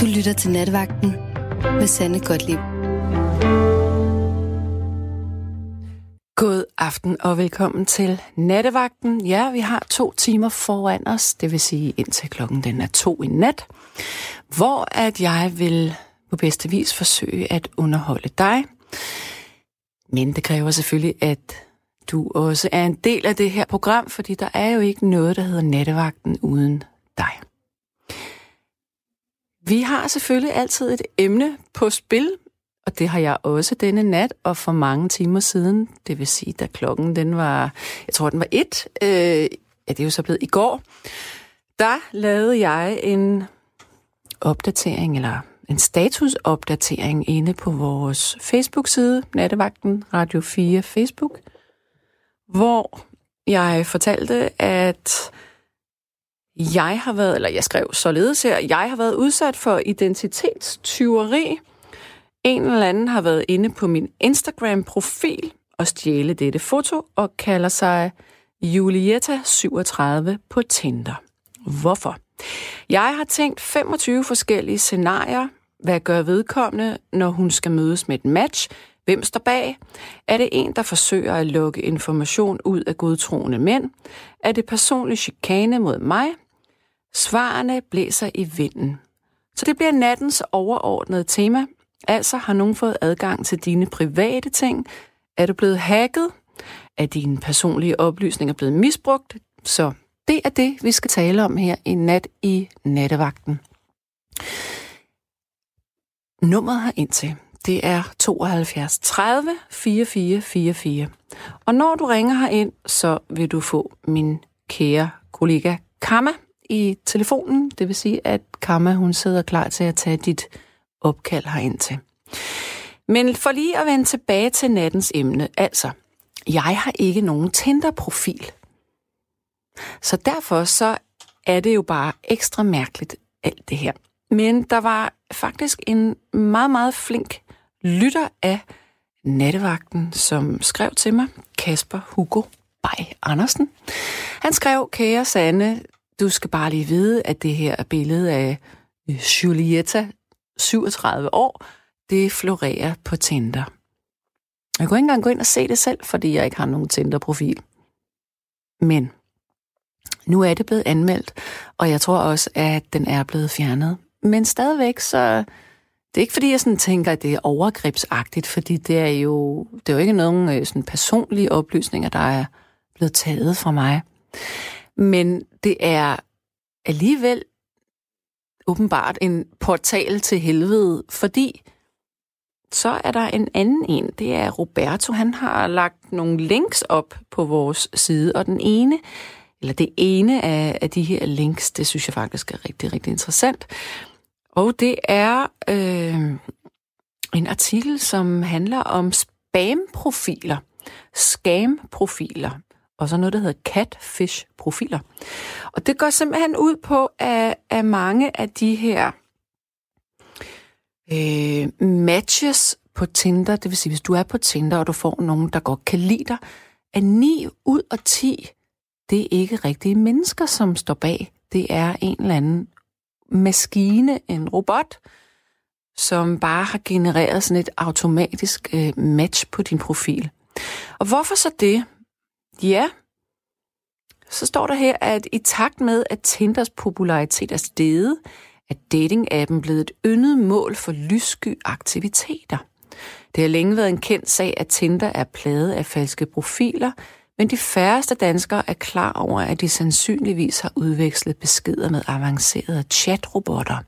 Du lytter til Natvagten med Sande Godtlib. God aften og velkommen til Nattevagten. Ja, vi har to timer foran os, det vil sige indtil klokken den er to i nat, hvor at jeg vil på bedste vis forsøge at underholde dig. Men det kræver selvfølgelig, at du også er en del af det her program, fordi der er jo ikke noget, der hedder Nattevagten uden dig. Vi har selvfølgelig altid et emne på spil, og det har jeg også denne nat, og for mange timer siden, det vil sige, da klokken den var, jeg tror den var et, øh, ja det er jo så blevet i går, der lavede jeg en opdatering, eller en statusopdatering inde på vores Facebook-side, Nattevagten Radio 4 Facebook, hvor jeg fortalte, at jeg har været, eller jeg skrev således her, jeg har været udsat for identitetstyveri. En eller anden har været inde på min Instagram-profil og stjæle dette foto og kalder sig Julietta37 på Tinder. Hvorfor? Jeg har tænkt 25 forskellige scenarier. Hvad gør vedkommende, når hun skal mødes med et match? Hvem står bag? Er det en, der forsøger at lukke information ud af godtroende mænd? Er det personlig chikane mod mig? Svarene blæser i vinden. Så det bliver nattens overordnede tema. Altså har nogen fået adgang til dine private ting? Er du blevet hacket? Er dine personlige oplysninger blevet misbrugt? Så det er det, vi skal tale om her i nat i nattevagten. Nummeret her indtil, det er 72 30 44 44. Og når du ringer her ind, så vil du få min kære kollega Kamma i telefonen. Det vil sige, at Kamma hun sidder klar til at tage dit opkald herind til. Men for lige at vende tilbage til nattens emne, altså, jeg har ikke nogen Tinder-profil. Så derfor så er det jo bare ekstra mærkeligt, alt det her. Men der var faktisk en meget, meget flink lytter af nattevagten, som skrev til mig, Kasper Hugo Bay Andersen. Han skrev, kære Sanne, du skal bare lige vide, at det her billede af øh, Julieta, 37 år, det florerer på Tinder. Jeg kunne ikke engang gå ind og se det selv, fordi jeg ikke har nogen Tinder-profil. Men nu er det blevet anmeldt, og jeg tror også, at den er blevet fjernet. Men stadigvæk, så det er ikke fordi, jeg sådan tænker, at det er overgrebsagtigt, fordi det er jo, det er jo ikke nogen øh, sådan personlige oplysninger, der er blevet taget fra mig. Men det er alligevel åbenbart en portal til helvede, fordi så er der en anden en. Det er Roberto. Han har lagt nogle links op på vores side, og den ene, eller det ene af, af de her links, det synes jeg faktisk er rigtig, rigtig interessant. Og det er øh, en artikel, som handler om spam-profiler, scam-profiler, og så noget, der hedder catfish-profiler. Og det går simpelthen ud på, at, at mange af de her øh, matches på Tinder, det vil sige, hvis du er på Tinder, og du får nogen, der godt kan lide dig, at 9 ud af 10, det er ikke rigtige mennesker, som står bag. Det er en eller anden maskine, en robot, som bare har genereret sådan et automatisk øh, match på din profil. Og hvorfor så det? Ja, så står der her, at i takt med, at Tinders popularitet er steget, er dating-appen blevet et yndet mål for lyssky aktiviteter. Det har længe været en kendt sag, at Tinder er plaget af falske profiler, men de færreste danskere er klar over, at de sandsynligvis har udvekslet beskeder med avancerede chatrobotter,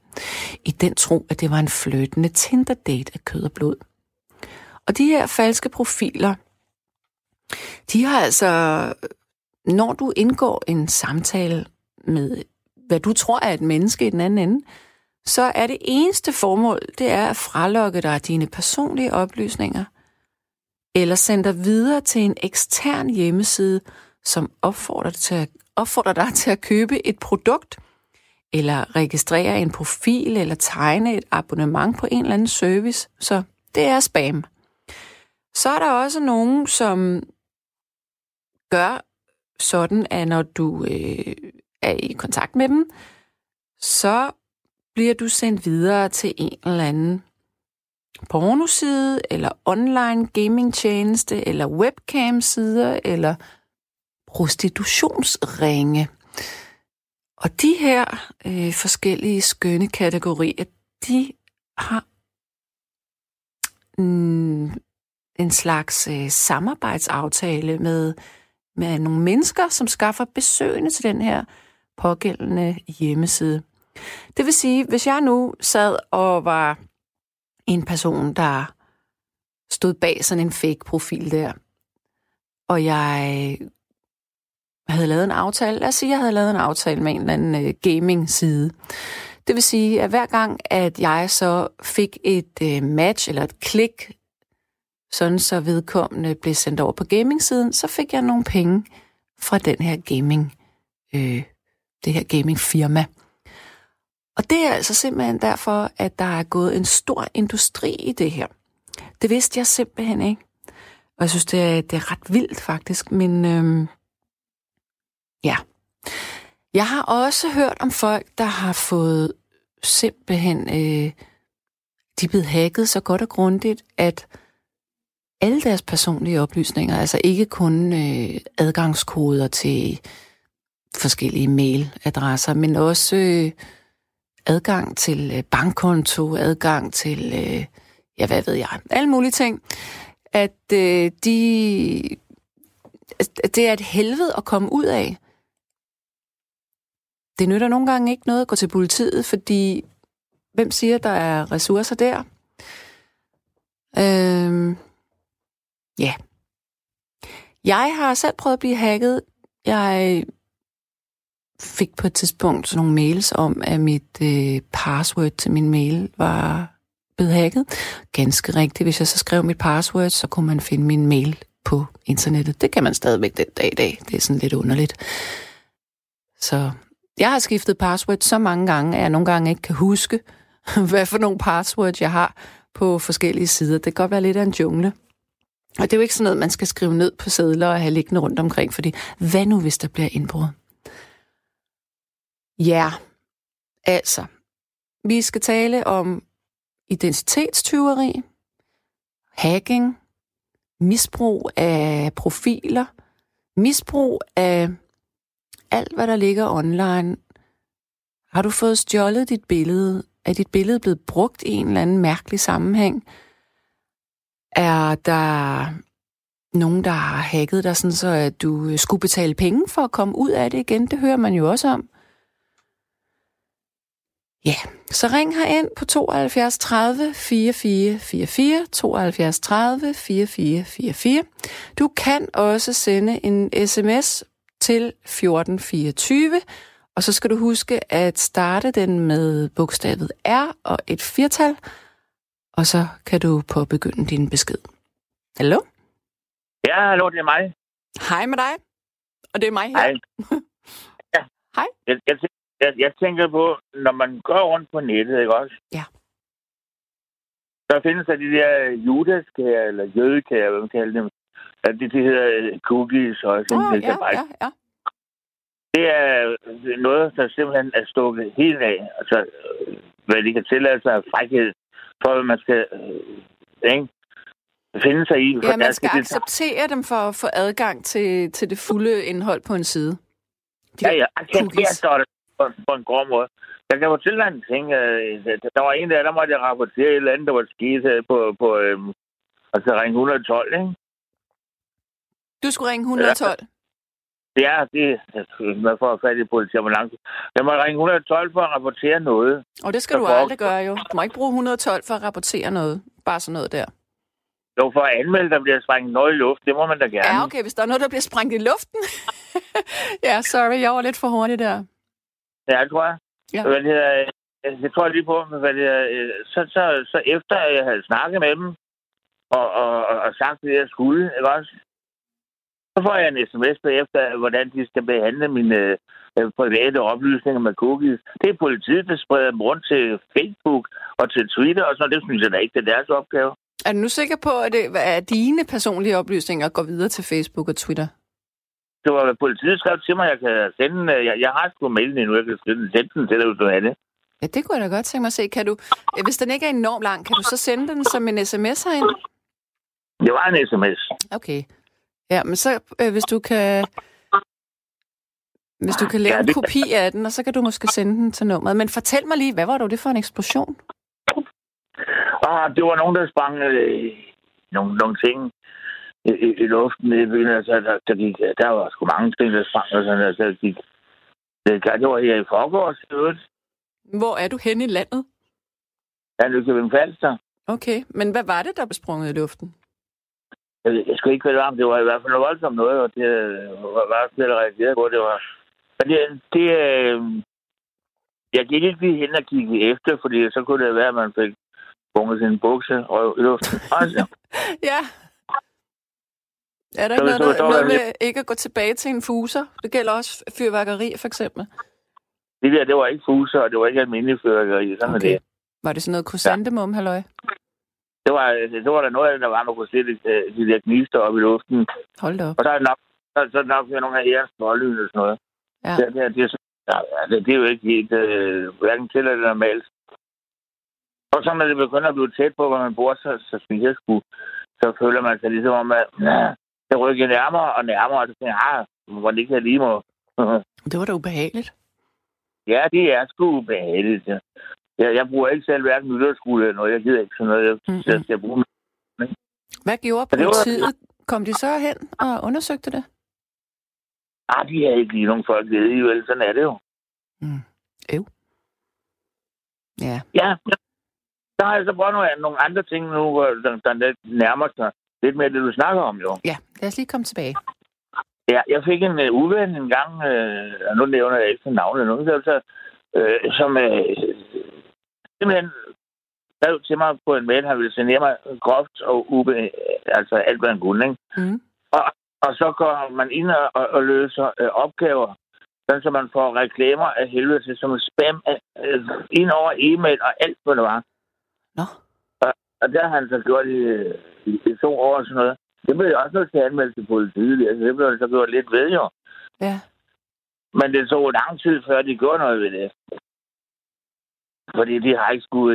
i den tro, at det var en fløtende Tinder-date af kød og blod. Og de her falske profiler, de har altså, når du indgår en samtale med, hvad du tror er et menneske i den anden ende, så er det eneste formål, det er at fralokke dig dine personlige oplysninger, eller sende dig videre til en ekstern hjemmeside, som opfordrer dig til at, opfordrer dig til at købe et produkt, eller registrere en profil, eller tegne et abonnement på en eller anden service. Så det er spam. Så er der også nogen, som gør sådan, at når du øh, er i kontakt med dem, så bliver du sendt videre til en eller anden pornoside, eller online gaming-tjeneste, eller webcam-sider, eller prostitutionsringe. Og de her øh, forskellige skønne kategorier, de har mm, en slags øh, samarbejdsaftale med, med nogle mennesker, som skaffer besøgende til den her pågældende hjemmeside. Det vil sige, hvis jeg nu sad og var en person, der stod bag sådan en fake profil der, og jeg havde lavet en aftale, lad os sige, jeg havde lavet en aftale med en eller anden øh, gaming-side. Det vil sige, at hver gang, at jeg så fik et øh, match eller et klik, sådan så vedkommende blev sendt over på gaming-siden, så fik jeg nogle penge fra den her gaming, øh, det her gaming-firma. Og det er altså simpelthen derfor, at der er gået en stor industri i det her. Det vidste jeg simpelthen ikke. Og jeg synes, det er, det er ret vildt faktisk. Men øhm, ja. Jeg har også hørt om folk, der har fået simpelthen... Øh, de er blevet hacket så godt og grundigt, at alle deres personlige oplysninger, altså ikke kun øh, adgangskoder til forskellige mailadresser, men også øh, adgang til øh, bankkonto, adgang til, øh, ja, hvad ved jeg, alle mulige ting, at øh, de, at det er et helvede at komme ud af. Det nytter nogle gange ikke noget at gå til politiet, fordi hvem siger, der er ressourcer der? Øh, ja. Jeg har selv prøvet at blive hacket. Jeg øh, fik på et tidspunkt sådan nogle mails om, at mit øh, password til min mail var blevet hacket. Ganske rigtigt. Hvis jeg så skrev mit password, så kunne man finde min mail på internettet. Det kan man stadigvæk den dag i dag. Det er sådan lidt underligt. Så jeg har skiftet password så mange gange, at jeg nogle gange ikke kan huske, hvad for nogle passwords jeg har på forskellige sider. Det kan godt være lidt af en jungle. Og det er jo ikke sådan noget, man skal skrive ned på sædler og have liggende rundt omkring, fordi hvad nu, hvis der bliver indbrud? Ja, altså, vi skal tale om identitetstyveri, hacking, misbrug af profiler, misbrug af alt, hvad der ligger online. Har du fået stjålet dit billede? Er dit billede blevet brugt i en eller anden mærkelig sammenhæng? Er der nogen, der har hacket dig, sådan så at du øh, skulle betale penge for at komme ud af det igen? Det hører man jo også om. Ja, så ring her ind på 72 30 44 44, 72 30 44 44. Du kan også sende en sms til 1424, og så skal du huske at starte den med bogstavet R og et firtal, og så kan du påbegynde din besked. Hallo? Ja, hallo, det er mig. Hej med dig. Og det er mig her. Hej. Ja. Hej. Jeg, jeg, jeg, jeg tænker på, når man går rundt på nettet, ikke også? Ja. Der findes der de der judaskager, eller jødekager, hvad man kalder dem. Ja, det, det hedder øh, cookies og sådan Oh, ja, ja, ja. Det er noget, der simpelthen er stukket helt af. Altså, øh, hvad de kan tillade sig af frækhed, for at man skal øh, ikke? finde sig i. for Ja, man skal det- acceptere dem for at få adgang til, til det fulde indhold på en side. De Ja, ja. Jeg cookies. står det på, på en grov måde. Jeg kan fortælle dig en ting. øh, Der var en der, der måtte jeg rapportere et eller andet, der var sket øh, på, på øhm, altså ring 112, ikke? Du skulle ringe 112. Ja, det man får fat i politi ambulance. Jeg må ringe 112 for at rapportere noget. Og det skal Så du får- aldrig gøre jo. Du må ikke bruge 112 for at rapportere noget. Bare sådan noget der. Jo, for at anmelde, der bliver sprængt noget i luft, det må man da gerne. Ja, okay, hvis der er noget, der bliver sprængt i luften. ja, sorry, jeg var lidt for hurtig der. Ja, jeg tror jeg. Ja. Hvad det hedder, øh, jeg tror lige på, hvad det hedder, øh, så, så, så efter jeg havde snakket med dem, og, og, og, og sagt det, jeg skulle, ikke også? Så får jeg en sms bagefter, hvordan de skal behandle mine øh, private oplysninger med cookies. Det er politiet, der spreder dem rundt til Facebook og til Twitter, og så det synes jeg da ikke, det er deres opgave. Er du nu sikker på, at, det, at dine personlige oplysninger går videre til Facebook og Twitter? Det var, hvad politiet skrev til mig, jeg kan sende, øh, jeg, jeg har sgu mailen endnu, jeg kan sende sende den til dig, hvis du har det. Ja, det kunne jeg da godt tænke mig at se. Kan du, hvis den ikke er enormt lang, kan du så sende den som en sms herind? Det var en sms. Okay. Ja, men så øh, hvis du kan... Hvis du kan lave Ja, en det- kopi af den, og så kan du måske sende den til nummeret. Men fortæl mig lige, hvad var det, det for en eksplosion? Og det var nogen, der sprang øh, nogle, nogle ting i, i, i luften i byen. Altså, der, der, gik, der var sgu mange ting, der sprang. Og sådan, altså, der gik, det, det var her i forgårs. Hvor er du henne i landet? Der er Nykøbing Falster. Okay, men hvad var det, der blev sprunget i luften? Jeg, jeg skal ikke være varm. Det var i hvert fald noget voldsomt noget, og det øh, var bare slet at reagere på. Det var... Men det, det øh, jeg gik ikke lige hen og kigge efter, fordi så kunne det være, at man fik bunget sin bukse og luften. Altså, Ja. Er der Så ikke noget, der, noget med ikke at gå tilbage til en fuser? Det gælder også fyrværkeri, for eksempel. det der, det var ikke fuser, og det var ikke almindelig fyrværkeri. Sådan okay. Det. Var det sådan noget krysantemum, halløj? Det var, det var der noget af det, der var, man kunne se de, de der gnister op i luften. Hold da op. Og så er det nok, så, så er det nok nogle af jeres smålyn og sådan noget. Ja. Det, det, det, er ja, det, det, er jo ikke helt, øh, hverken til eller normalt. Og så når det begynder at blive tæt på, hvor man bor, så, så synes jeg sgu, så føler man sig ligesom om, at ja, det rykker nærmere og nærmere, og så tænker jeg, ah, hvor det jeg lige må. Det var da ubehageligt. ja, det er sgu ubehageligt. Ja. Jeg, jeg bruger ikke selv hverken nytårsskole eller noget. Jeg gider ikke sådan noget. Jeg, Mm-mm. jeg skal bruge Hvad gjorde det var- politiet? Kom de så hen og undersøgte det? Ah, de har ikke lige nogen folk ved i, vel? Sådan er det jo. Mm. Øv. Ja. Ja, der har jeg så prøvet nogle, nogle andre ting nu, der, der nærmer sig lidt mere det, du snakker om, jo. Ja, lad os lige komme tilbage. Ja, jeg fik en uh, uven en gang, uh, og nu nævner jeg ikke navnet nu, så, uh, som uh, simpelthen skrev til mig på en mail, han ville sende mig groft og ube, altså alt hvad han kunne, ikke? Mm. Og så går man ind og, og, og løser øh, opgaver, sådan så man får reklamer af helvede til, som spam øh, ind over e-mail og alt, hvad det var. Nå. Og der har han så gjort i, i, i to år og sådan noget. Det blev jeg også nødt til at anmelde til politiet. Altså, det blev så gjort lidt ved, jo. Ja. Men det tog lang tid, før de gjorde noget ved det. Fordi de har ikke skulle,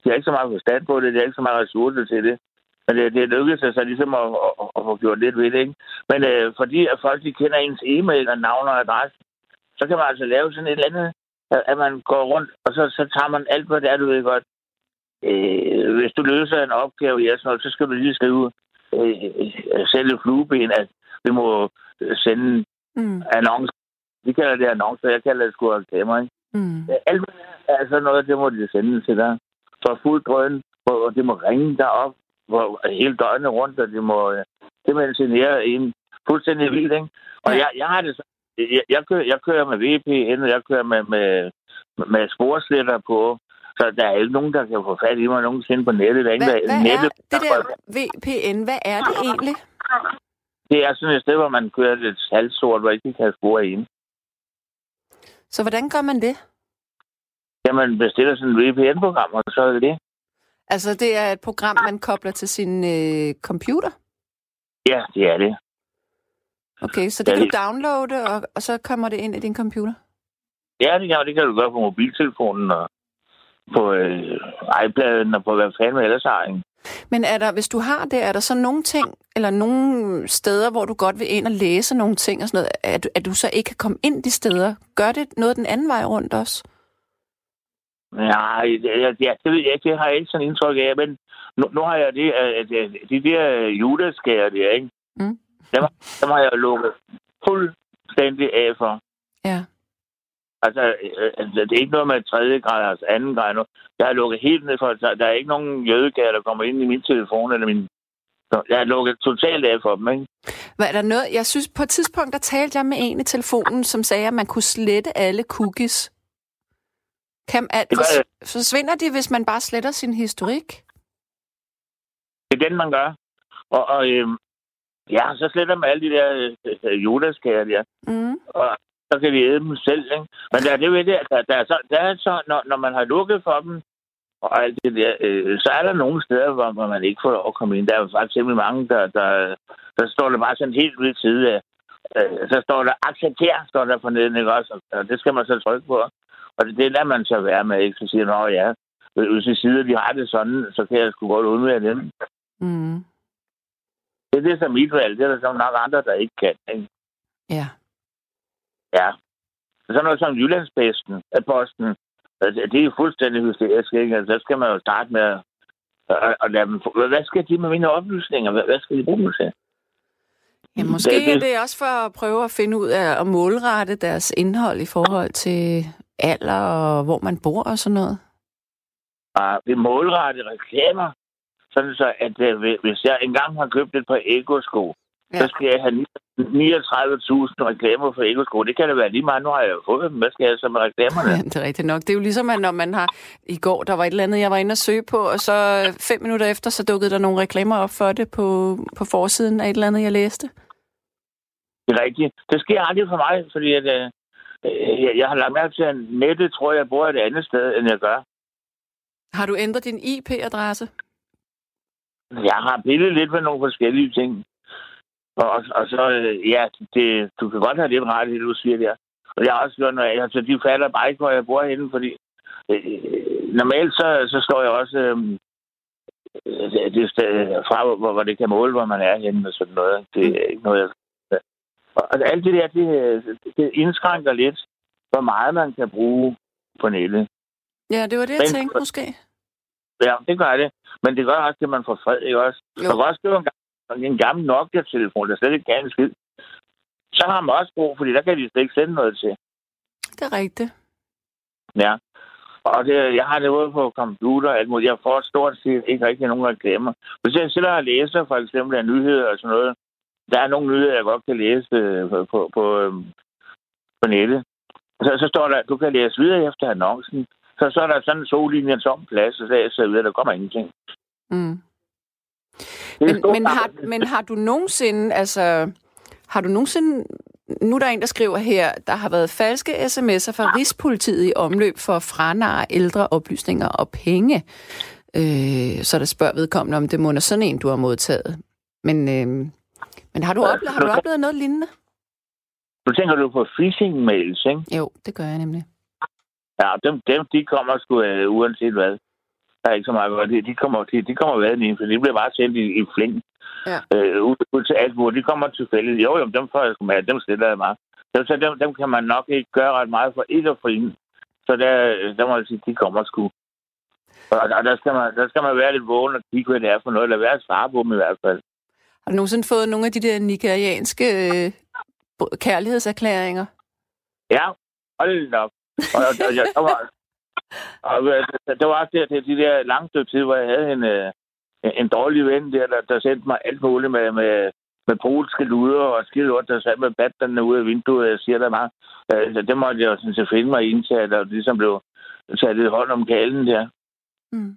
de har ikke så meget forstand på det, de har ikke så meget ressourcer til det. Men det, det lykkedes altså ligesom at, at, at, få gjort lidt ved det, ikke? Men øh, fordi at folk de kender ens e-mail og navn og adresse, så kan man altså lave sådan et eller andet, at, man går rundt, og så, så tager man alt, hvad det er, du ved godt. Øh, hvis du løser en opgave i sådan noget, så skal du lige skrive øh, øh, sælge flueben, at vi må sende Mm. annoncer. Vi kalder det annoncer, jeg kalder det sgu reklamer, ikke? Mm. Alt er altså noget, det må de sende til dig. For fuld drøn, hvor det må ringe dig op, hvor hele døgnet rundt, og det må øh, simpelthen signere en fuldstændig vildt, ikke? Og Ja. jeg, jeg har det så, jeg, jeg, kører, jeg kører med VPN, og jeg kører med, med, med sporsletter på, så der er ikke nogen, der kan få fat i mig nogensinde på nettet. Der er ingen, Hvad, der, hvad er nettet, det der VPN? Hvad er det egentlig? det er sådan et sted, hvor man kører lidt salgsort, hvor ikke kan spore ind. Så hvordan gør man det? Ja, man bestiller sådan et VPN-program, og så er det det. Altså, det er et program, man kobler til sin øh, computer? Ja, det er det. Okay, så det Ja, kan du det- downloade, og, og så kommer det ind i din computer? Ja, det kan, det kan du gøre på mobiltelefonen og på øh, iPad'en og på hvad fanden ellers har. Ikke? Men er der, hvis du har det, er der så nogle ting, eller nogle steder, hvor du godt vil ind og læse nogle ting og sådan noget, at, du- at du så ikke kan komme ind de steder? Gør det noget den anden vej rundt også? Nej, det, ja, det ved jeg ikke. Det har jeg ikke sådan indtryk af. Men nu, nu har jeg det, at de der judeskærer der, ikke? Mm. Dem, dem har jeg lukket fuldstændig af for. Ja. Altså, øh, det er ikke noget med tredje grad, altså anden grad nu. Jeg har lukket helt ned for, der er ikke nogen jødekærer, der kommer ind i min telefon eller min... Jeg har lukket totalt af for dem, ikke? Hvad er der noget? Jeg synes, på et tidspunkt, der talte jeg med en i telefonen, som sagde, at man kunne slette alle cookies. Kan, at, Det gør jeg. forsvinder de, hvis man bare sletter sin historik? Det er den, man gør. Og, og øhm, ja, så sletter man alle de der øh, øh, judaskærer der. Mm. Og så kan vi æde dem selv, ikke? Men der er det ved det, at der, der, er så, der er så, når, når man har lukket for dem, og alt det der, øh, så er der nogle steder, hvor, hvor man ikke får lov at komme ind. Der er faktisk simpelthen mange, der, der, der står der bare sådan helt ved side af. Øh, så står der accepter, står der for neden, ikke også? Og det skal man så trykke på. Og det, det lader man så være med, ikke? Så siger man, ja, hvis vi siger, at de har det sådan, så kan jeg sgu godt undvære dem. Mm. Det er det, som mit valg. Det er der så nok andre, der ikke kan. Ikke? Ja. Ja. Så noget som Jyllandsposten, Posten, altså, det er fuldstændig hysterisk, ikke? Altså, så skal man jo starte med at, at, at lade dem... Hvad skal de med mine oplysninger? Hvad, hvad skal de bruge dem til? Ja, måske det, det... er det også for at prøve at finde ud af at målrette deres indhold i forhold til alder og hvor man bor og sådan noget. Ja, vi målrette reklamer, sådan så at øh, hvis jeg engang har købt et par Ego-sko, ja. så skal jeg have 39.000 reklamer for Ego-sko. Det kan da være lige meget. Nu har jeg fået dem. Hvad skal jeg så med reklamerne? Ja, det er rigtigt nok. Det er jo ligesom, at når man har... I går, der var et eller andet, jeg var inde og søge på, og så fem minutter efter, så dukkede der nogle reklamer op for det på, på forsiden af et eller andet, jeg læste. Det er rigtigt. Det sker aldrig for mig, fordi at, øh, jeg, jeg har lagt mærke til, at nettet tror jeg bor et andet sted, end jeg gør. Har du ændret din IP-adresse? Jeg har pillet lidt med nogle forskellige ting. Og, og så, øh, ja, det, du kan godt have lidt ret i det, du siger der. Og jeg har også gjort noget altså, de falder bare ikke, hvor jeg bor henne, fordi øh, normalt så, så står jeg også øh, det sted, fra, hvor, hvor det kan måle, hvor man er henne og sådan noget. Det er ikke noget, jeg og alt det der, det, det indskrænker lidt, hvor meget man kan bruge på nettet. Ja, det var det, jeg Men, tænkte måske. Ja, det gør det. Men det gør også, at man får fred, ikke også? Jo. Man kan også skrive en, en gammel Nokia-telefon, der slet ikke kan en skid. Så har man også brug, fordi der kan de slet ikke sende noget til. Det er rigtigt. Ja. Og det, jeg har det både på computer og alt muligt. Jeg får stort set ikke rigtig nogen reklamer. Hvis jeg sidder og læser for eksempel af nyheder og sådan noget, der er nogle nyheder, jeg godt kan læse øh, på, på, på, øh, på nettet. Så, så står der, du kan læse videre efter annoncen. Så, så er der sådan en sollinje, en tom plads, og så jeg videre, der kommer ingenting. Mm. Men, men, har, men har du nogensinde, altså, har du nogensinde, nu er der en, der skriver her, der har været falske sms'er fra Rigspolitiet i omløb for franare ældre oplysninger og penge. Øh, så der spørger vedkommende, om det må sådan en, du har modtaget. Men øh, men har du, oplevet, har du oplevet noget lignende? Du tænker du på phishing-mails, ikke? Jo, det gør jeg nemlig. Ja, dem, dem de kommer sgu uh, uanset hvad. Der er ikke så meget godt. De, de kommer, de, de kommer hvad ind, for de bliver bare sendt i, i fling. Ja. Øh, ud, ud, til alt, hvor de kommer tilfældigt. Jo, jo, dem får jeg sgu med. Dem stiller jeg meget. Så, så dem, dem kan man nok ikke gøre ret meget for ikke at ind. Så der, der må jeg sige, de kommer sgu. Og, og der, skal man, der skal man være lidt vågen og kigge, hvad det er for noget. Eller være at svare på dem i hvert fald. Har du nogensinde fået nogle af de der nigerianske øh, kærlighedserklæringer? Ja, hold op. Og, og, og, jeg, der var, og, der var også der, til de der lange stykke tid, hvor jeg havde en, øh, en dårlig ven der, der, der sendte mig alt muligt med, med, med polske luder og skidlort, der sad med batterne ude af vinduet. Jeg siger der meget. Altså, det måtte jeg jo sådan set finde mig ind til, at der ligesom blev taget lidt hånd om kalen der. Mm.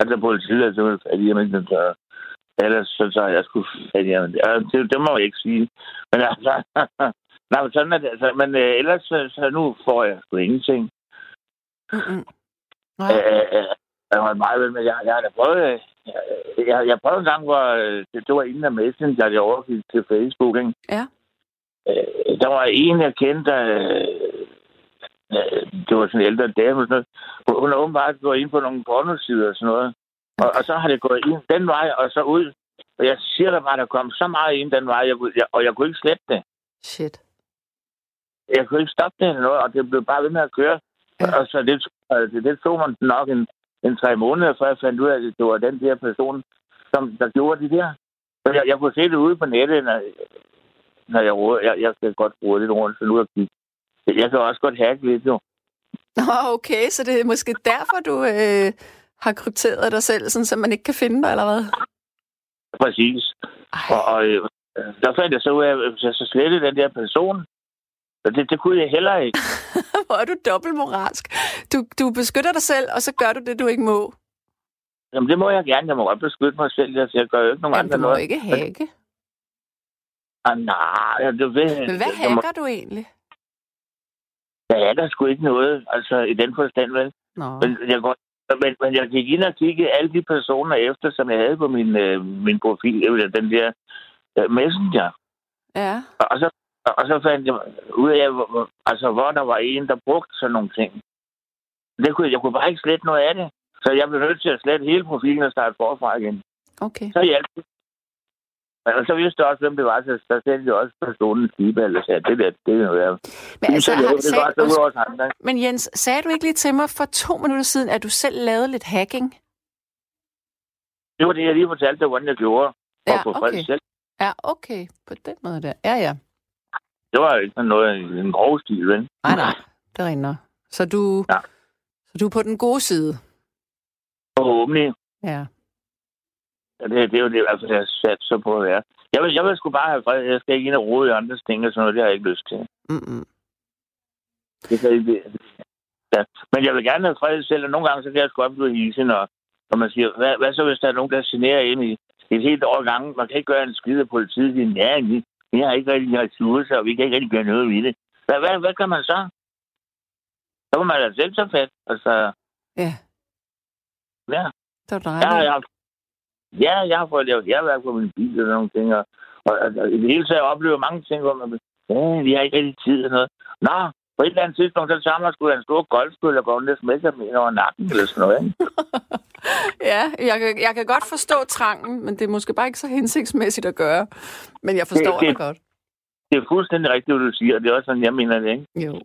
Altså politiet, altså, at jeg ikke så Ellers så, så jeg skulle fat ja, det, det må jeg ikke sige. Men altså, nej, men sådan er det. Altså, men øh, ellers så, så, nu får jeg sgu ingenting. Mm-hmm. Nej. Øh, øh, jeg har meget men jeg, jeg har da prøvet, øh, jeg, jeg, jeg prøvede en gang, hvor øh, det, det var inden af Messenger, jeg overgik til Facebook, ikke? Ja. Øh, der var en, jeg kendte, øh, det var sådan en ældre dame, og sådan noget. hun har åbenbart gået ind på nogle pornosider og sådan noget. Og, og så har det gået ind den vej, og så ud. Og jeg siger der bare, der kom så meget ind den vej, jeg, jeg, og jeg kunne ikke slette det. Shit. Jeg kunne ikke stoppe det eller noget, og det blev bare ved med at køre. Ja. Og så det, det, det tog man nok en, en tre måneder, før jeg fandt ud af, at det var den der person, som der gjorde det der. Så jeg, jeg kunne se det ude på nettet, når, når jeg. Jeg, jeg skal godt bruge lidt rundt, så nu er jeg Jeg kan også godt hacke lidt, jo. Okay, så det er måske derfor, du øh, har krypteret dig selv, sådan, så man ikke kan finde dig, eller hvad? Præcis. Og, og øh, der fandt jeg så ud af, at jeg så slettede den der person. Det, det kunne jeg heller ikke. Hvor er du dobbeltmoralsk. Du, du beskytter dig selv, og så gør du det, du ikke må. Jamen, det må jeg gerne. Jeg må godt beskytte mig selv. Altså, jeg gør jo ikke nogen Jamen, andre du må noget. ikke hacke. Ah, nej, det ved Men hvad hacker må... du egentlig? Der er der sgu ikke noget, altså i den forstand, vel? Nå. Men jeg går men, men jeg gik ind og kiggede alle de personer efter, som jeg havde på min, øh, min profil, eller den der øh, messenger. Ja. Og så Og, og så fandt jeg ud af, altså, hvor der var en, der brugte sådan nogle ting. Det kunne, jeg kunne bare ikke slette noget af det. Så jeg blev nødt til at slette hele profilen og starte forfra igen. Okay. Så hjalp det. Og så vidste også, hvem det var, så så sendte jeg også personen skibe, eller sagde, det der, det er noget. Men, altså, så, har, det, det var, så andre. men Jens, sagde du ikke lige til mig for to minutter siden, at du selv lavede lidt hacking? Det var det, jeg lige fortalte dig, hvordan jeg gjorde. For Ja, at få okay. selv. Ja, okay. På den måde der. Ja, ja. Det var jo ikke sådan noget en grov stil, vel? Nej, nej. Det rinder. Så du, Ja. så du er på den gode side. Forhåbentlig. Ja. Ja, det, det er jo det, altså, jeg har sat så på at være. Jeg vil, jeg vil sgu bare have fred. Jeg skal ikke ind og rode i andres ting og sådan noget. Det har jeg ikke lyst til. Mm-mm. Det kan ikke, ja. Men jeg vil gerne have fred selv, og nogle gange så kan jeg sgu godt blive hisse, når, når man siger, hvad, hvad så hvis der er nogen, der generer ind i et helt år gange? Man kan ikke gøre en skid af politiet. De, ja, vi, vi har ikke rigtig ressourcer, og vi kan ikke rigtig gøre noget ved det. Hvad, hvad, hvad kan man så? Så må man da selv tage fat. Altså, Ja, ja. så er du Ja, ret. i. jeg, ja, jeg har fået lavet herværk på min bil og sådan nogle ting. Og, og, og, og i det hele taget oplever mange ting, hvor man ja, vi har ikke rigtig tid og noget. Nå, på et eller andet tidspunkt, så sgu da en stor golfspil og går ned og smækker dem ind over nakken eller sådan noget. Ikke? Ja, jeg kan, jeg kan godt forstå trangen, men det er måske bare ikke så hensigtsmæssigt at gøre. Men jeg forstår Det- det, det- godt. Det er fuldstændig rigtigt, hvad du siger, og det er også sådan, jeg mener det. Ikke? Jo.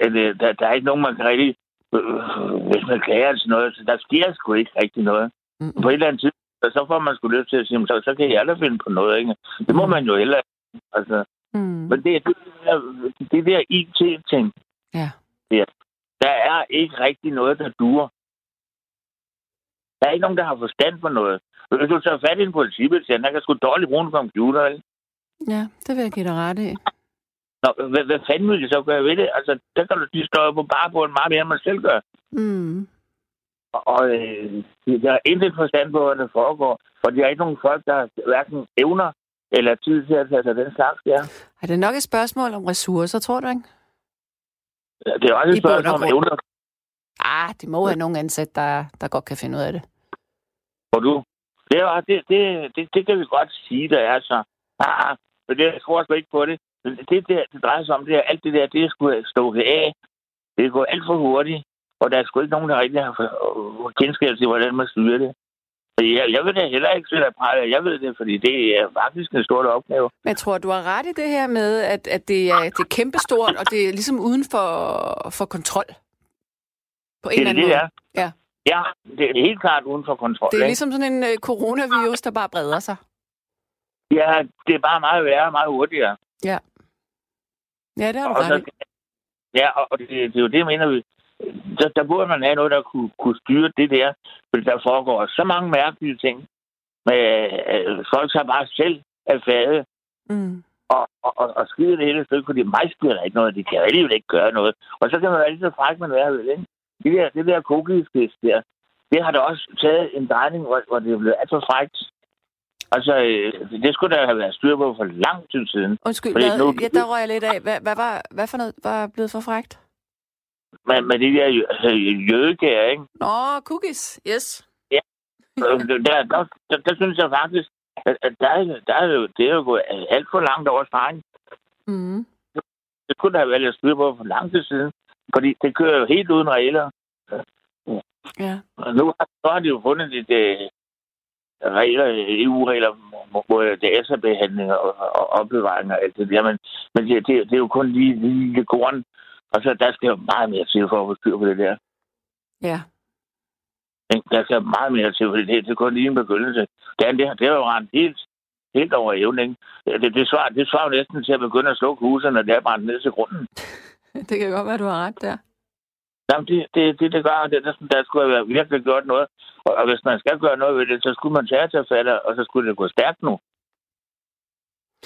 At, øh, der, der er ikke nogen, man kan rigtig... Øh, hvis man klager til noget, så der sker sgu ikke rigtig noget. Mm. På et eller andet tidspunkt, så får man sgu lyst til at sige, så, så kan jeg da finde på noget. Ikke? Det må Mm. man jo heller. Altså, Mm. Men det er det der, det der IT-ting. Ja. Der er ikke rigtig noget, der duer. Der er ikke nogen, der har forstand på noget. Hvis du tager fat i en politibetjent, der kan sgu dårligt bruge en computer. Ikke? Ja, det vil jeg give dig ret i. Nå, hvad, hvad fanden vil de så gøre ved det? Altså, der kan du, de står på bare på en meget mere, end man selv gør. Mm. Og øh, der er intet forstand på, hvad der foregår. Og der er ikke nogen folk, der hverken evner eller tid til at tage sig den slags der. Er det nok et spørgsmål om ressourcer, tror du ikke? Det er også I et og spørgsmål om evner. Ah, de må have nogen ansat, der, der godt kan finde ud af det. Hvor du? Det, er, det, det, det, det kan vi godt sige, der er så. Ah, men det jeg tror sgu ikke på det. Men Det, det, det drejer sig om, det er alt det der, det sgu stå af. Det går alt for hurtigt. Og der er sgu ikke nogen, der rigtig har kendskab til, hvordan man styrer det. Jeg, jeg ved det heller ikke at pege. Jeg ved det, fordi det er faktisk en stor opgave. Men jeg tror, du har ret i det her med, at, at det, er, det er kæmpestort, og det er ligesom uden for, for kontrol. På en Det eller er anden det, måde. er. Ja. Ja, det er helt klart uden for kontrol. Det er ikke? ligesom sådan en øh, coronavirus, der bare breder sig. Ja, det er bare meget værre, meget hurtigere. Ja, det har du Og ret i. så, ja, og og det, det er jo det, mener vi. Der, der burde man have noget, der kunne, kunne styre det der. Fordi der foregår så mange mærkelige ting. Men øh, folk tager bare selv af fadet Mm. og, og, og, og skider det hele stykke, fordi mig skider der ikke noget. De kan alligevel ikke gøre noget. Og så kan man være lige så fræk, man være vel, ikke? Det der, det der kogiskift der, det har da også taget en drejning, hvor, hvor det er blevet alt for frækt. Altså, øh, det skulle der have været styr på for lang tid siden. Undskyld, hvad, nu- ja, der røg jeg lidt af. Hvad, hvad, var, hvad for noget var blevet for frægt? Med, med de der jø- jødekager, ikke? Nå, cookies. Yes. Øh, der, der, der, der, synes jeg faktisk, at, der, er, der er jo, det er jo gået alt for langt over stregen. Mm. Det kunne der have været styr på for lang tid siden, fordi det kører jo helt uden regler. Ja. Og nu har, så har de jo fundet lidt øh, regler, EU-regler, hvor- hvor det er så behandling og, og opbevaring og alt det der, men, men det, det, det er jo kun lige, det korn, og så der skal jo meget mere til for at få styr på det der. Ja. Ikke? Der skal meget mere til, for det, det er kun lige en begyndelse. Det, andet, det, har- det har jo rent helt, helt over evnen. Det, det, svarer, det svarer jo næsten til at begynde at slukke husene, når det er brændt ned til grunden. Det kan godt være, du har ret der. Jamen, det, det, det, det gør, det, der, der skulle have virkelig gjort noget. Og, og, hvis man skal gøre noget ved det, så skulle man tage til fat, og så skulle det gå stærkt nu.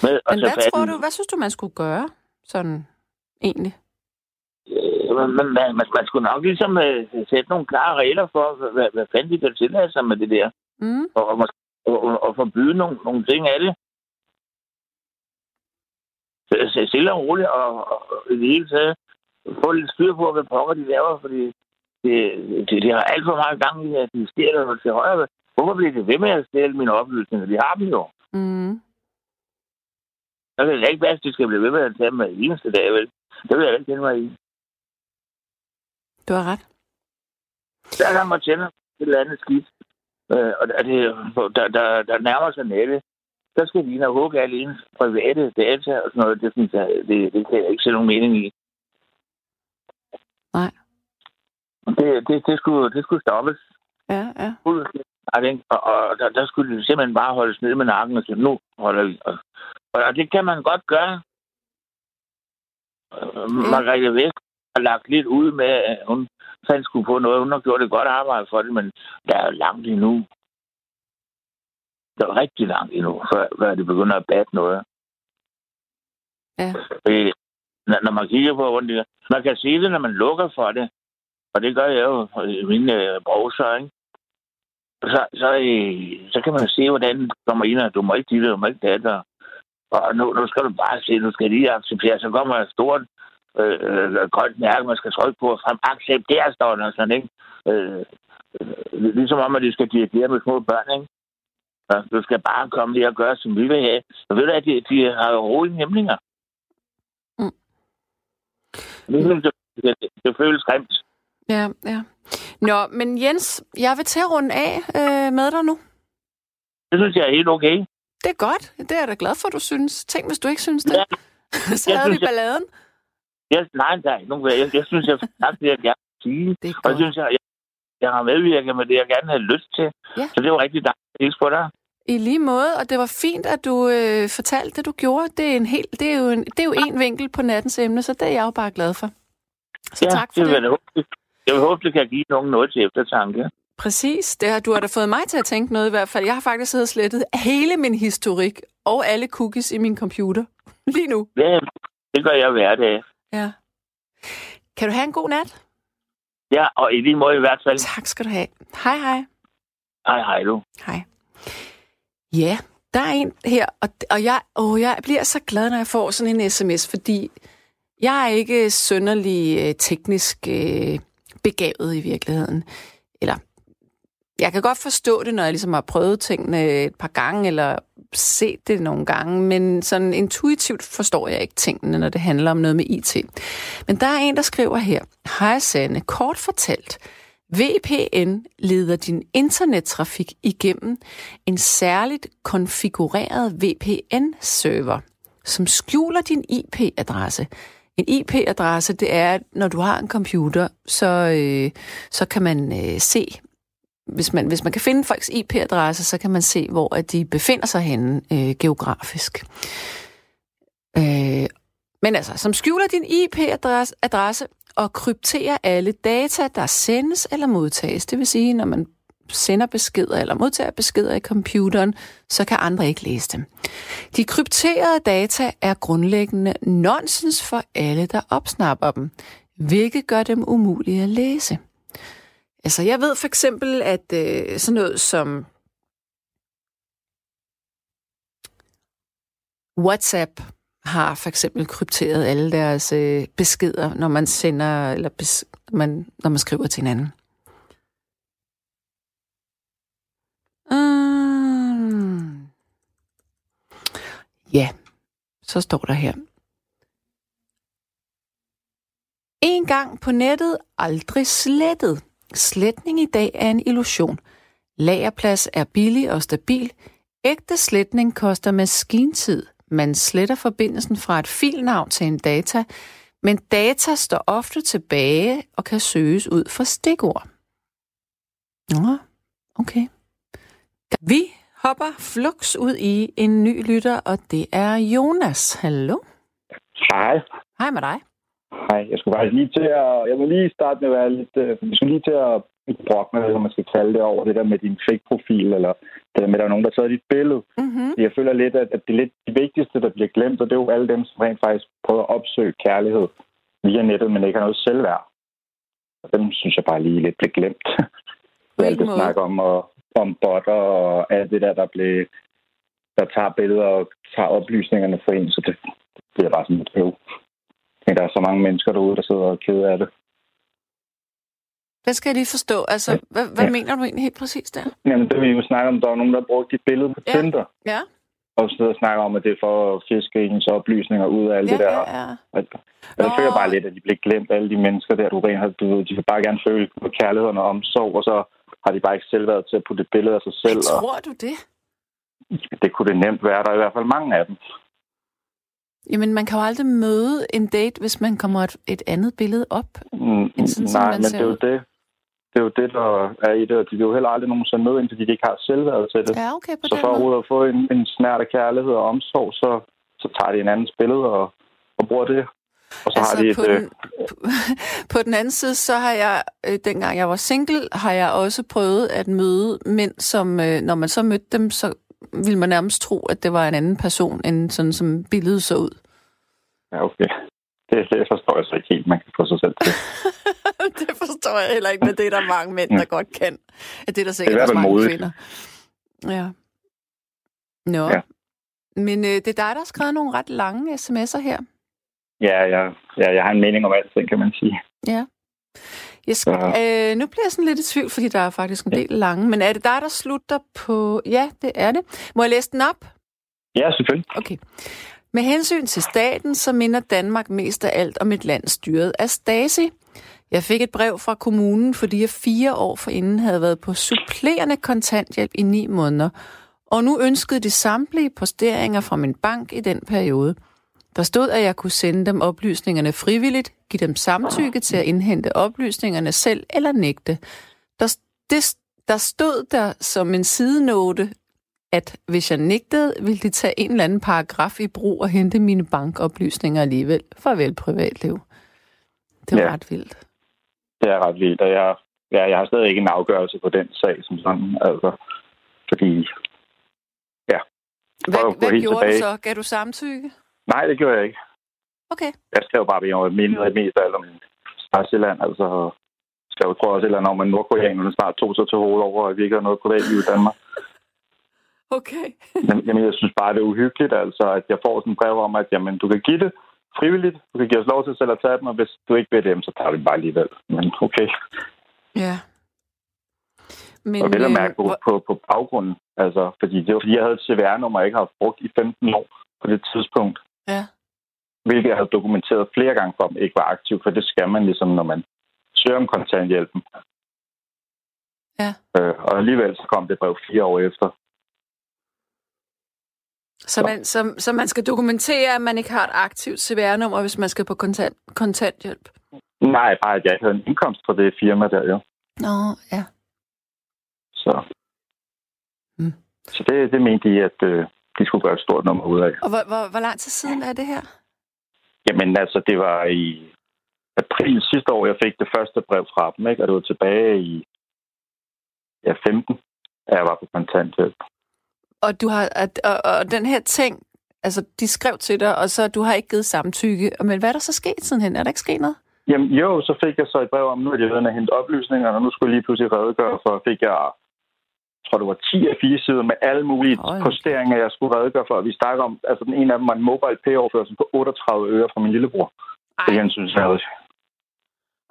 Med Men hvad tror du, hvad synes du, man skulle gøre? Sådan, egentlig. Man, man, man, man skulle nok ligesom øh, sætte nogle klare regler for, hvad, hvad, fanden de kan tillade sig med det der. Mm. Og, og, og, og, forbyde nogle, nogle ting af det. Så- så Stille og roligt, og, og, og i det hele taget få lidt styr på, hvad pokker de laver, fordi det, det, det har alt for meget gang i, at de stjæler til højre. Hvorfor bliver de ved med at stjæle mine oplysninger? De har dem jo. Mm. Så kan det ikke være, at de skal blive ved med at tage med eneste dag, vel? Det vil jeg ikke kende mig i. Du har ret. Der kan man tænde et eller andet skidt. Øh, og det, der, der, der nærmer sig nettet. Så skal de ind og hugge alle ens private data og sådan noget. Det, synes jeg, det, det kan jeg ikke se nogen mening i. Nej. Det, det, det, skulle, det skulle stoppes. Ja, ja. Og, og der, der skulle det simpelthen bare holdes ned med nakken og sige, nu holder vi. Og, og det kan man godt gøre. Ja. Margrethe Vest har lagt lidt ud med, at hun fandt skulle på noget. Hun har gjort et godt arbejde for det, men der er langt endnu. Der er rigtig langt endnu, før, før det begynder at batte noget. Ja. Det, når man kigger på, hvordan det Man kan se det, når man lukker for det. Og det gør jeg jo i mine øh, browser, ikke? Så, så, øh, så kan man se, hvordan det kommer ind, og du må ikke dit, du må ikke det, og nu, nu skal du bare se, nu skal lige acceptere, så kommer et stort øh, grønt mærke, man skal trykke på, frem acceptere, står der sådan, ikke? Øh, øh, ligesom om, at de skal dirigere med små børn, ikke? Ja, du skal bare komme lige og gøre, som vi vil have. Så ved du, at de, de har rolige nemlinger. Mm. Det, det, det, det føles grimt. Ja, ja. Nå, men Jens, jeg vil til at runde af øh, med dig nu. Det synes jeg er helt okay. Det er godt. Det er jeg da glad for, du synes. Tænk, hvis du ikke synes det. Ja. Så jeg havde synes, vi balladen. Jeg, nej, der er ikke nogen. Jeg, jeg synes, jeg har det, jeg gerne vil sige. Det. Og jeg synes, jeg, jeg, jeg har medvirket med det, jeg gerne havde lyst til. Ja. Så det var rigtig dejligt på dig. I lige måde, og det var fint, at du øh, fortalte det, du gjorde. Det er, en hel, det, er jo en, det er jo en vinkel på nattens emne, så det er jeg jo bare glad for. Så ja, tak for det. det. Jeg vil håbe, det kan give nogen noget til eftertanke. Præcis. Det har, du har da fået mig til at tænke noget i hvert fald. Jeg har faktisk siddet og slettet hele min historik og alle cookies i min computer. Lige nu. Ja, det gør jeg hver dag. Ja. Kan du have en god nat? Ja, og i lige måde i hvert fald. Tak skal du have. Hej, hej. Hej, hej du. Hej. Ja, der er en her, og, og jeg, åh, jeg bliver så glad, når jeg får sådan en sms, fordi jeg er ikke sønderlig øh, teknisk øh, begavet i virkeligheden. Eller, jeg kan godt forstå det, når jeg ligesom har prøvet tingene et par gange, eller set det nogle gange, men sådan intuitivt forstår jeg ikke tingene, når det handler om noget med IT. Men der er en, der skriver her, Hej Sanne, kort fortalt, VPN leder din internettrafik igennem en særligt konfigureret VPN-server, som skjuler din IP-adresse. En IP-adresse, det er, når du har en computer, så, øh, så kan man øh, se, hvis man, hvis man kan finde folks IP-adresse, så kan man se, hvor at de befinder sig henne øh, geografisk. Øh, men altså, som skjuler din IP-adresse og krypterer alle data, der sendes eller modtages. Det vil sige, når man sender beskeder eller modtager beskeder i computeren, så kan andre ikke læse dem. De krypterede data er grundlæggende nonsens for alle, der opsnapper dem, hvilket gør dem umulige at læse. Altså, jeg ved for eksempel, at øh, sådan noget som WhatsApp har for eksempel krypteret alle deres øh, beskeder, når man sender eller bes, man, når man skriver til hinanden. Mm. Ja, så står der her. En gang på nettet, aldrig slettet. Sletning i dag er en illusion. Lagerplads er billig og stabil. Ægte sletning koster maskintid. Man sletter forbindelsen fra et filnavn til en data, men data står ofte tilbage og kan søges ud for stikord. Nå, okay. Vi hopper flux ud i en ny lytter, og det er Jonas. Hallo? Hej. Hej med dig. Hej, jeg skulle faktisk lige til at... Jeg må lige starte med at være lidt... Øh, jeg skulle lige til at brokke med, om man skal kalde det over det der med din fake-profil, eller det der med, at der er nogen, der tager dit billede. Mm-hmm. Jeg føler lidt, at det er lidt det vigtigste, der bliver glemt, og det er jo alle dem, som rent faktisk prøver at opsøge kærlighed via nettet, men ikke har noget selvværd. Og dem synes jeg bare lige lidt blev glemt. alt det snak om, og, om botter og alt det der, der blev der tager billeder og tager oplysningerne for en, så det, det bliver bare sådan et øv. Men der er så mange mennesker derude, der sidder og keder af det. Hvad skal jeg lige forstå? Altså, ja. hvad, hvad ja. mener du egentlig helt præcis der? Jamen, det vil vi jo snakke om. Der er nogen, der har brugt dit billede på ja. Tinder. Ja. og og snakker om, at det er for at fiske ens oplysninger ud af alt Ja, det der. ja, ja. Og Jeg Nå. føler bare lidt, at de bliver glemt, alle de mennesker der, du rent har, du ved, de vil bare gerne føle på kærlighed og omsorg, og så har de bare ikke selv været til at putte et billede af sig selv. Og Tror du det? det kunne det nemt være. Der er i hvert fald mange af dem. Jamen, man kan jo aldrig møde en date, hvis man kommer et, et andet billede op. Mm, End sådan, Nej, man men det er jo det. Det er jo det, der er i det, og de vil jo heller aldrig nogensinde møde ind, fordi de ikke har selvværd til det. Ja, okay, på Så for overhovedet at få en, en snært af kærlighed og omsorg, så, så tager de en andens billede og, og bruger det. Og så Altså, har de et... på, øh, den, på, på den anden side, så har jeg, øh, dengang jeg var single, har jeg også prøvet at møde mænd, som, øh, når man så mødte dem, så ville man nærmest tro, at det var en anden person, end sådan som billedet så ud. Ja, okay. Det, det forstår jeg så ikke helt, man kan få sig selv til. det forstår jeg heller ikke, men det er der mange mænd, der godt kan. At det er der sikkert hvert også fald mange modigt. kvinder. Ja. Nå. Ja. Men øh, det er dig, der har skrevet nogle ret lange sms'er her. Ja, jeg, ja, jeg har en mening om alting, kan man sige. Ja. Jeg skal, øh, nu bliver jeg sådan lidt i tvivl, fordi der er faktisk en del lange. Men er det dig, der slutter på... Ja, det er det. Må jeg læse den op? Ja, selvfølgelig. Okay. Med hensyn til staten, så minder Danmark mest af alt om et land styret af Stasi. Jeg fik et brev fra kommunen, fordi jeg fire år forinden havde været på supplerende kontanthjælp i ni måneder, og nu ønskede de samtlige posteringer fra min bank i den periode. Der stod, at jeg kunne sende dem oplysningerne frivilligt, give dem samtykke til at indhente oplysningerne selv eller nægte. Der, det, der stod der som en sidenote, at hvis jeg nægtede, ville de tage en eller anden paragraf i brug og hente mine bankoplysninger alligevel. Farvel privatliv. Det var ja. Ret vildt. Det er ret vildt, og jeg, ja, jeg har stadig ikke en afgørelse på den sag som sådan. Altså, fordi, ja. Hvad, hvad gjorde tilbage- du så? Gav du samtykke? Nej, det gjorde jeg ikke. Okay. Jeg skrev bare, at jeg mindre mest af alt om Stasiland. Altså, tror jeg også et eller andet om, at nordkoreanerne snart tog sig til hovedet over, at vi ikke har noget privatliv i Danmark. Okay. Jamen, jeg synes bare, det er uhyggeligt, altså, at jeg får sådan en brev om, at jamen, du kan give det frivilligt. Du kan give os lov til selv at tage dem, og hvis du ikke vil dem, så tager vi dem bare alligevel. Men okay. Ja. Men, Og vel at øh, mærke på, hvor- på, på baggrunden. Altså, fordi det var fordi, jeg havde et CVR-nummer, jeg ikke har brugt i 15 år på det tidspunkt. Ja. Hvilket jeg havde dokumenteret flere gange for, dem ikke var aktiv, for det skal man ligesom, når man søger om kontanthjælpen. Ja. Øh, og alligevel så kom det brev fire år efter. Så man, så, så man skal dokumentere, at man ikke har et aktivt CVR-nummer, hvis man skal på kontant, kontanthjælp? Nej, bare at jeg ikke havde en indkomst fra det firma der, jo. Nå, ja. Så, Mm. så det, det mente de, at øh, de skulle gøre et stort nummer ud af. Og hvor, hvor, hvor lang tid siden er det her? Jamen altså, det var i april sidste år, jeg fik det første brev fra dem, ikke? og det var tilbage i ja, 15, at jeg var på kontanthjælp. Og, du har, at, og, og den her ting, altså de skrev til dig, og så du har ikke givet samtykke. Men hvad er der så sket sidenhen? Er der ikke sket noget? Jamen jo, så fik jeg så et brev om, nu er de ved at hente oplysninger, og nu skulle jeg lige pludselig redegøre for, fik jeg, jeg tror det var 10 af 4 sider med alle mulige Hold. posteringer, jeg skulle redegøre for. Vi snakker om, altså den ene af dem var en mobile pay-overførsel på 38 øre fra min lillebror. Det Ej, jeg synes jeg også.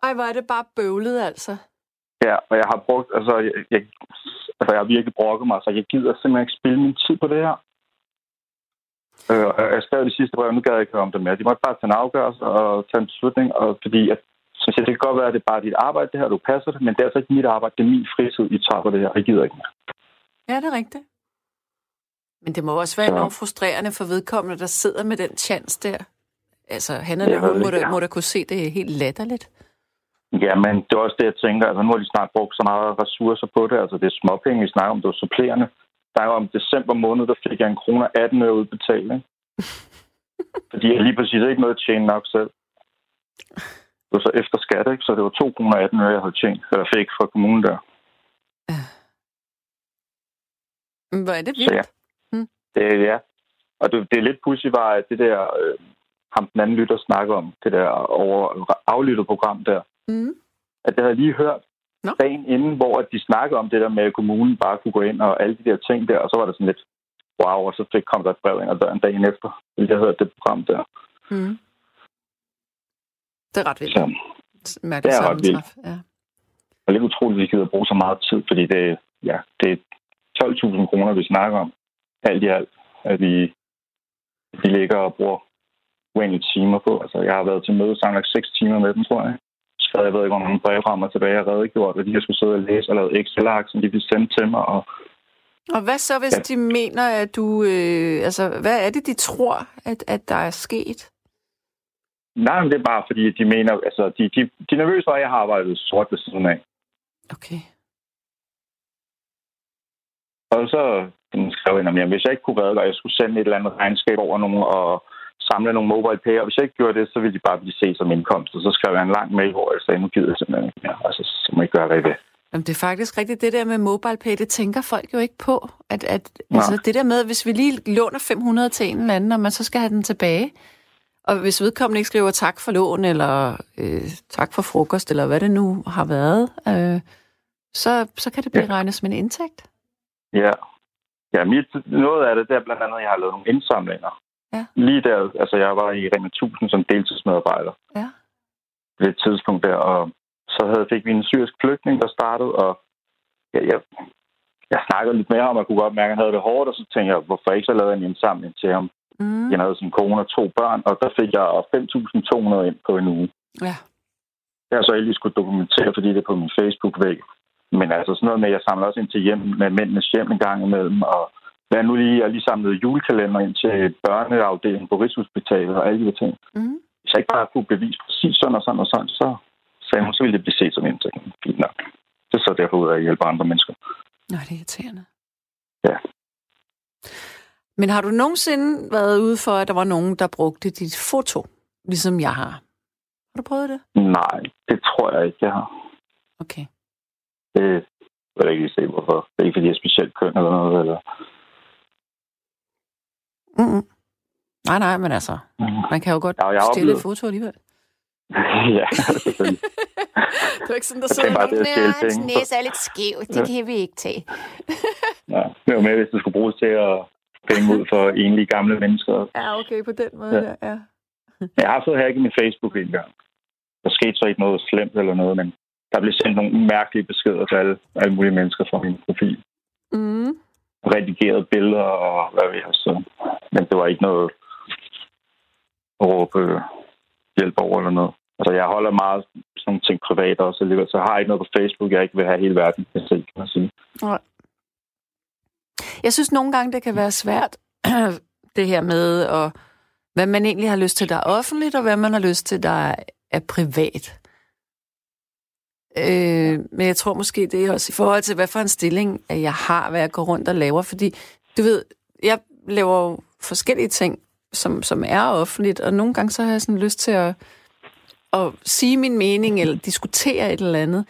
ej, hvor er det bare bøvlet, altså. Ja, og jeg har brugt, altså jeg, jeg, altså, jeg har virkelig brokket mig, så jeg gider simpelthen ikke spille min tid på det her. Øh, jeg skrev det sidste brev, nu gad jeg ikke høre om det mere. De måtte bare tage en afgørelse og tage en beslutning, og fordi at, synes jeg, det kan godt være, at det er bare dit arbejde, det her, du passer det, men det er altså ikke mit arbejde, det er min fritid, I tager på det her, jeg gider ikke mere. Ja, det er rigtigt. Men det må også være Så- enormt frustrerende for vedkommende, der sidder med den chance der. Altså, han eller hun må ikke, da, ja. må da kunne se, det er helt latterligt. Ja, men det er også det, jeg tænker. Altså, nu har de snart brugt så meget ressourcer på det. Altså, det er småpenge, vi snakker om. Det var supplerende. Der er om december måned, der fik jeg en kroner 18 øre udbetalt. Ikke? Fordi jeg lige præcis ikke noget at tjene nok selv. Det var så efter skat, ikke? Så det var 2 kroner 18 øre, jeg havde tjent, eller fik fra kommunen der. Men Hvor er det Så vildt. ja. Det, ja. Og det, det er lidt pudsigt var, at det der, øh, ham den anden lytter snakker om, det der over aflyttet program der, Mm. at det havde jeg lige hørt Nå. dagen inden, hvor at de snakkede om det der med, at kommunen bare kunne gå ind og alle de der ting der, og så var det sådan lidt, wow, og så fik kom der et brev ind ad døren dagen efter, fordi jeg hørte det program der. Mm. Det er ret vildt. Så Mærkeligt det er ret vildt. Ja. det er lidt utroligt, at vi gider bruge så meget tid, fordi det, ja, det 12.000 kroner, vi snakker om. Alt i alt. at vi de ligger og bruger uendelige timer på. Altså, jeg har været til møde sammen 6 timer med dem, tror jeg. Så jeg ved ikke, om nogle brev frem og tilbage og redegjort, og de har skulle sidde og læse og lave Excel-ark, som de vil sende til mig. Og, og hvad så, hvis ja. de mener, at du... Øh, altså, hvad er det, de tror, at, at der er sket? Nej, men det er bare fordi, de mener... Altså, de, de, de er nervøse for, at jeg har arbejdet sort ved siden af. Okay. Og så skrev jeg, at hvis jeg ikke kunne redde, og jeg skulle sende et eller andet regnskab over nogen og samle nogle mobile pay, og hvis jeg ikke gjorde det, så ville de bare blive set som indkomst. Og så skrev jeg en lang mail, hvor jeg sagde, nu gider jeg simpelthen ikke mere. Altså, så må jeg gøre, hvad jeg vil. Jamen, det er faktisk rigtigt. Det der med mobile pay, det tænker folk jo ikke på. At, at, altså, det der med, hvis vi lige låner 500 til en eller anden, og man så skal have den tilbage, og hvis vedkommende ikke skriver tak for lån, eller øh, tak for frokost, eller hvad det nu har været, øh, så, så kan det blive ja. regnet som en indtægt. Ja. Ja, mit, noget af det, der blandt andet, jeg har lavet nogle indsamlinger. Ja. Lige der, altså jeg var i Rema 1000 som deltidsmedarbejder. Ja. Ved et tidspunkt der, og så havde, fik vi en syrisk flygtning, der startede, og ja, jeg, jeg snakkede lidt mere om, at jeg kunne godt mærke, at han havde det hårdt, og så tænkte jeg, hvorfor ikke så lavede en indsamling til ham? Mm. Jeg havde sin kone og to børn, og der fik jeg 5.200 ind på en uge. Ja. Jeg har så egentlig skulle dokumentere, fordi det er på min Facebook-væg. Men altså sådan noget med, at jeg samler også ind til hjem med mændenes hjem en gang imellem, og hvad nu lige, jeg lige samlet julekalender ind til børneafdelingen på Rigshospitalet og alle de ting. Mm. Hvis jeg ikke bare kunne bevise præcis sådan og sådan og sådan, så sagde hun, så ville det blive set som indtægt. Fint nok. Det er så derfor ud af at hjælpe andre mennesker. Nå, det er irriterende. Ja. Men har du nogensinde været ude for, at der var nogen, der brugte dit foto, ligesom jeg har? Har du prøvet det? Nej, det tror jeg ikke, jeg har. Okay. Det vil jeg ikke lige se, hvorfor. Det er ikke, fordi jeg er specielt køn eller noget, eller... Mm-mm. Nej, nej, men altså, man kan jo godt ja, stille et foto alligevel. ja, selvfølgelig. det er ikke sådan, der sidder nogen, der hans næse er lidt skæv. Det kan vi ikke tage. ja, det var med, hvis det skulle bruges til at penge ud for enlige gamle mennesker. Ja, okay, på den måde, ja. ja. Jeg har fået hacket min Facebook en gang. Der skete så ikke noget slemt eller noget, men der blev sendt nogle mærkelige beskeder til alle, alle mulige mennesker fra min profil. Mm. Redigerede billeder og hvad vi har så. Men det var ikke noget at råbe hjælp over eller noget. Altså, jeg holder meget sådan nogle ting privat også alligevel, så jeg har ikke noget på Facebook, jeg ikke vil have hele verden til se, kan man sige. Nej. Jeg synes nogle gange, det kan være svært, det her med, at, hvad man egentlig har lyst til, der er offentligt, og hvad man har lyst til, der er privat. Øh, men jeg tror måske, det er også i forhold til, hvad for en stilling jeg har, hvad jeg går rundt og laver. Fordi, du ved, jeg laver jo forskellige ting, som, som er offentligt, og nogle gange så har jeg sådan lyst til at, at sige min mening, eller diskutere et eller andet.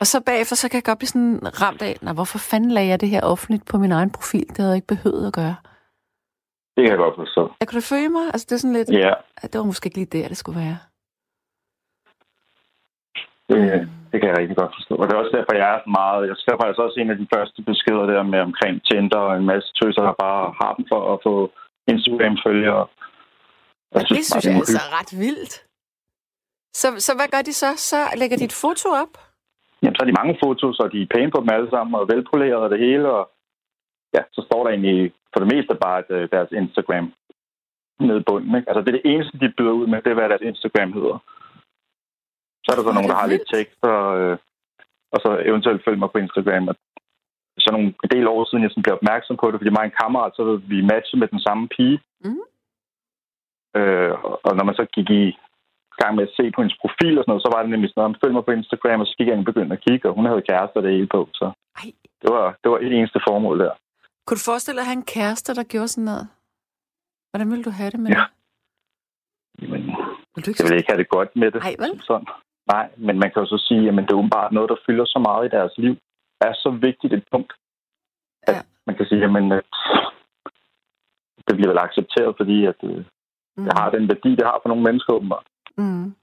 Og så bagefter, så kan jeg godt blive sådan ramt af, nej, hvorfor fanden lagde jeg det her offentligt på min egen profil? Det havde jeg ikke behøvet at gøre. Det kan jeg godt forstå. Jeg kunne du følge mig? Altså, det er sådan lidt... Ja. Det var måske ikke lige der, det skulle være. Det, det kan jeg rigtig godt forstå. Og det er også derfor, jeg er meget... Jeg skrev faktisk også en af de første beskeder der med omkring Tinder og en masse tøser, der bare har dem for at få Instagram-følgere. Ja, det synes, synes jeg er altså ret vildt. Så, så hvad gør de så? Så lægger de et foto op? Jamen, så er de mange fotos, og de er pæne på dem alle sammen, og velpolerede og det hele, og ja, så står der egentlig for det meste bare øh, deres Instagram nede i bunden. Ikke? Altså, det er det eneste, de byder ud med, det er, hvad deres Instagram hedder. Så er der så nogen, der har lidt tekst, og, øh, og så eventuelt følge mig på Instagram. Og så nogle en del år siden, jeg sådan blev opmærksom på det, fordi mig og en kammerat, så vi matche med den samme pige. Mm. Øh, og når man så gik i gang med at se på hendes profil og sådan noget, så var det nemlig sådan noget, følg mig på Instagram, og så gik jeg ind og begyndte at kigge, og hun havde kæreste og det hele på, så Ej. det var, det var et eneste formål der. Kunne du forestille dig at have en kæreste, der gjorde sådan noget? Hvordan ville du have det med ja. det? Jamen, vil du ikke jeg vil ikke have det godt med det. Ej, vel? Sådan. Nej, men man kan jo så sige, at det er bare noget, der fylder så meget i deres liv. er så vigtigt et punkt, at ja. man kan sige, at det bliver vel accepteret, fordi at, øh, mm. det har den værdi, det har for nogle mennesker åbenbart. Mm.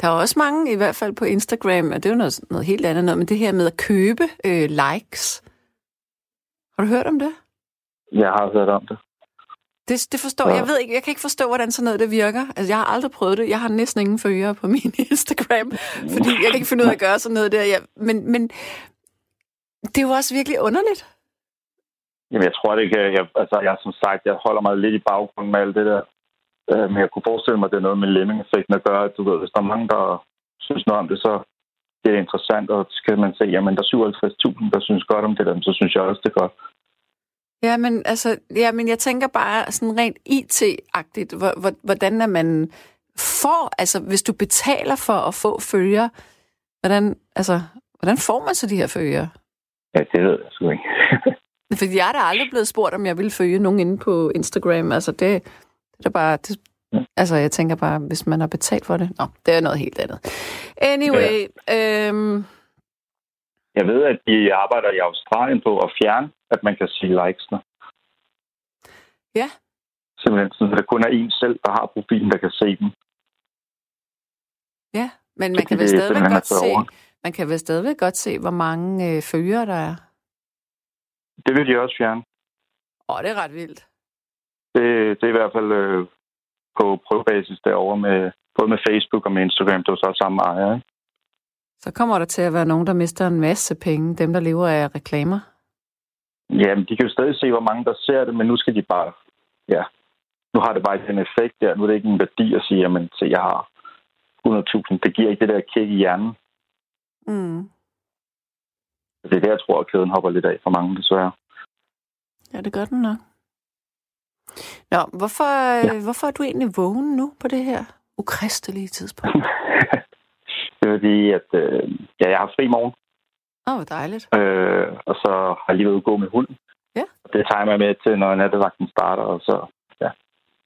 Der er også mange, i hvert fald på Instagram, og det er jo noget, noget helt andet noget, men det her med at købe øh, likes. Har du hørt om det? Jeg har hørt om det. Det, det forstår ja. jeg. ved ikke, jeg kan ikke forstå, hvordan sådan noget det virker. Altså, jeg har aldrig prøvet det. Jeg har næsten ingen følgere på min Instagram, fordi jeg kan ikke finde ud af at gøre sådan noget der. Ja, men, men det er jo også virkelig underligt. Jamen, jeg tror det ikke. Jeg, altså, jeg som sagt, jeg holder mig lidt i baggrunden med alt det der. Øh, men jeg kunne forestille mig, at det er noget med lemming-effekten at gøre. Du ved, hvis der er mange, der synes noget om det, så det er interessant, og så kan man se, jamen der er 57.000, der synes godt om det der, så synes jeg også, det er godt. Ja, men altså, ja, men jeg tænker bare sådan rent IT-agtigt, hvordan er man får, altså hvis du betaler for at få følger, hvordan, altså, hvordan får man så de her følger? Ja, det ved jeg sgu ikke. Fordi jeg er da aldrig blevet spurgt, om jeg vil følge nogen inde på Instagram. Altså, det, det er bare... Det. Altså, jeg tænker bare, hvis man har betalt for det... Nå, det er noget helt andet. Anyway, ja. øhm... Jeg ved, at de arbejder i Australien på at fjerne, at man kan sige likesene. Ja. Simpelthen, så det kun er en selv, der har profilen, der kan se dem. Ja, men man kan vel stadigvæk godt se, man kan vel stadigvæk godt se, hvor mange øh, følgere der er. Det vil de også fjerne. Åh, det er ret vildt. Det, det er i hvert fald øh, på prøvebasis derovre med både med Facebook og med Instagram. Det var så samme ejer, ikke? Så kommer der til at være nogen, der mister en masse penge, dem der lever af reklamer. Jamen, de kan jo stadig se, hvor mange der ser det, men nu skal de bare, ja, nu har det bare ikke en effekt der. Nu er det ikke en værdi at sige, jamen, se, jeg har 100.000. Det giver ikke det der kick i hjernen. Mm. Det er der, jeg tror, at kæden hopper lidt af for mange, desværre. Ja, det gør den nok. Nå, hvorfor, ja. hvorfor er du egentlig vågen nu på det her ukristelige tidspunkt? det er fordi, at øh, ja, jeg har fri morgen. Åh, oh, dejligt. Øh, og så har jeg lige været gå med hunden. Ja. Og det tager jeg med til, når nattevagten starter, og så, ja.